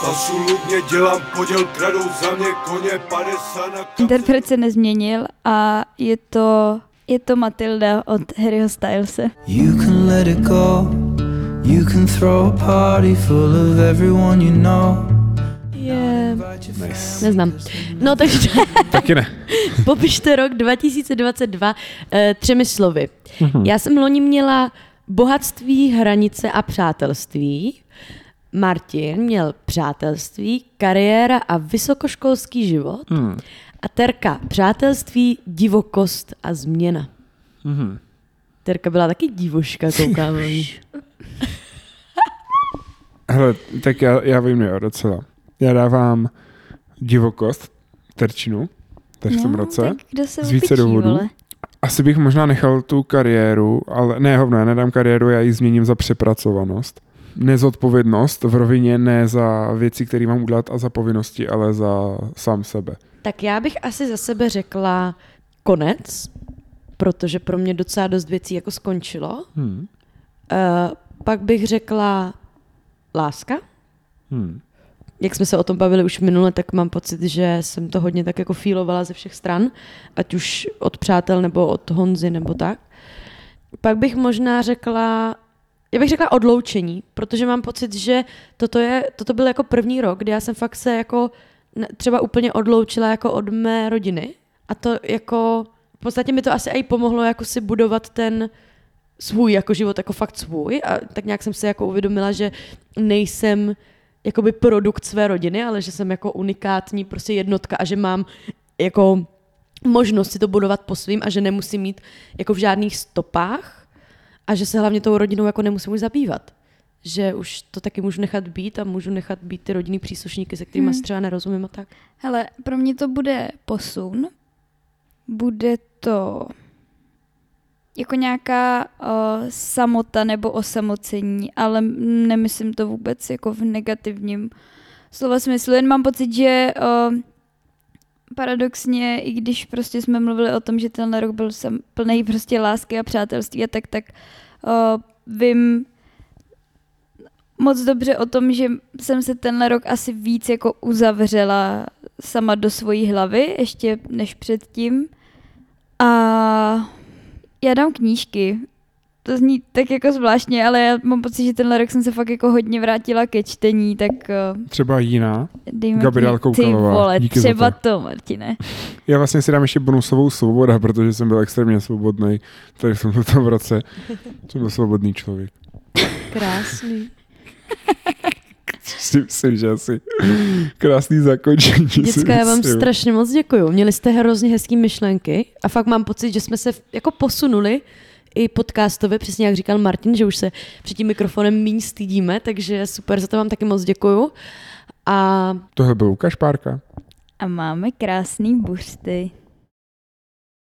Pasu lubně dělám poděl, kradou za mě koně 50 na
Interpret se nezměnil a je to, je to Matilda od Harryho Stylese.
You can let it go. You can throw a party full of everyone you know.
Nice.
Neznám. No takže
Taky ne.
popište rok 2022 eh, třemi slovy. Já jsem loni měla bohatství, hranice a přátelství. Martin měl přátelství, kariéra a vysokoškolský život.
Hmm.
A Terka přátelství, divokost a změna.
Mhm.
Terka byla taky divoška, koukám.
Hele, tak já, já vím, jo, docela. Já dávám divokost, terčinu, teď v tom roce.
tak kdo se
z více důvodů.
vole?
Asi bych možná nechal tu kariéru, ale ne, hovno, já nedám kariéru, já ji změním za přepracovanost. Nezodpovědnost v rovině ne za věci, které mám udělat a za povinnosti, ale za sám sebe.
Tak já bych asi za sebe řekla konec, protože pro mě docela dost věcí jako skončilo.
Hmm.
Uh, pak bych řekla láska.
Hmm.
Jak jsme se o tom bavili už minule, tak mám pocit, že jsem to hodně tak jako fílovala ze všech stran, ať už od přátel nebo od Honzy nebo tak. Pak bych možná řekla, já bych řekla odloučení, protože mám pocit, že toto, je, toto byl jako první rok, kdy já jsem fakt se jako třeba úplně odloučila jako od mé rodiny a to jako v podstatě mi to asi i pomohlo jako si budovat ten svůj jako život jako fakt svůj a tak nějak jsem si jako uvědomila, že nejsem jakoby produkt své rodiny, ale že jsem jako unikátní prostě jednotka a že mám jako možnost si to budovat po svým a že nemusím mít jako v žádných stopách a že se hlavně tou rodinou jako nemusím už zabývat. Že už to taky můžu nechat být a můžu nechat být ty rodinný příslušníky, se kterými
Hmm.
třeba nerozumím a tak.
Hele, pro mě to bude posun. Bude to jako nějaká uh, samota nebo osamocení, ale nemyslím to vůbec jako v negativním slova smyslu. Jen mám pocit, že uh, paradoxně, i když prostě jsme mluvili o tom, že ten rok byl sam, plný prostě lásky a přátelství a tak, tak uh, vím moc dobře o tom, že jsem se tenhle rok asi víc jako uzavřela sama do svojí hlavy, ještě než předtím. A já dám knížky. To zní tak jako zvláštně, ale já mám pocit, že tenhle rok jsem se fakt jako hodně vrátila ke čtení, tak uh,
Třeba jiná.
dejme
Gabriela
ty
Koukalová,
vole,
díky
třeba
to.
to, Martine.
Já vlastně si dám ještě bonusovou svoboda, protože jsem byl extrémně svobodný. Tady v tomto roce jsem byl svobodný člověk.
Krásný.
Si myslím, že asi krásný zakončení.
Děcka, já vám strašně moc děkuju. Měli jste hrozně hezký myšlenky a fakt mám pocit, že jsme se jako posunuli i podcastově, přesně jak říkal Martin, že už se před tím mikrofonem méně stydíme, takže super, za to vám taky moc děkuju. A
Tohle byl Lukáš Párka.
A máme krásný buřty.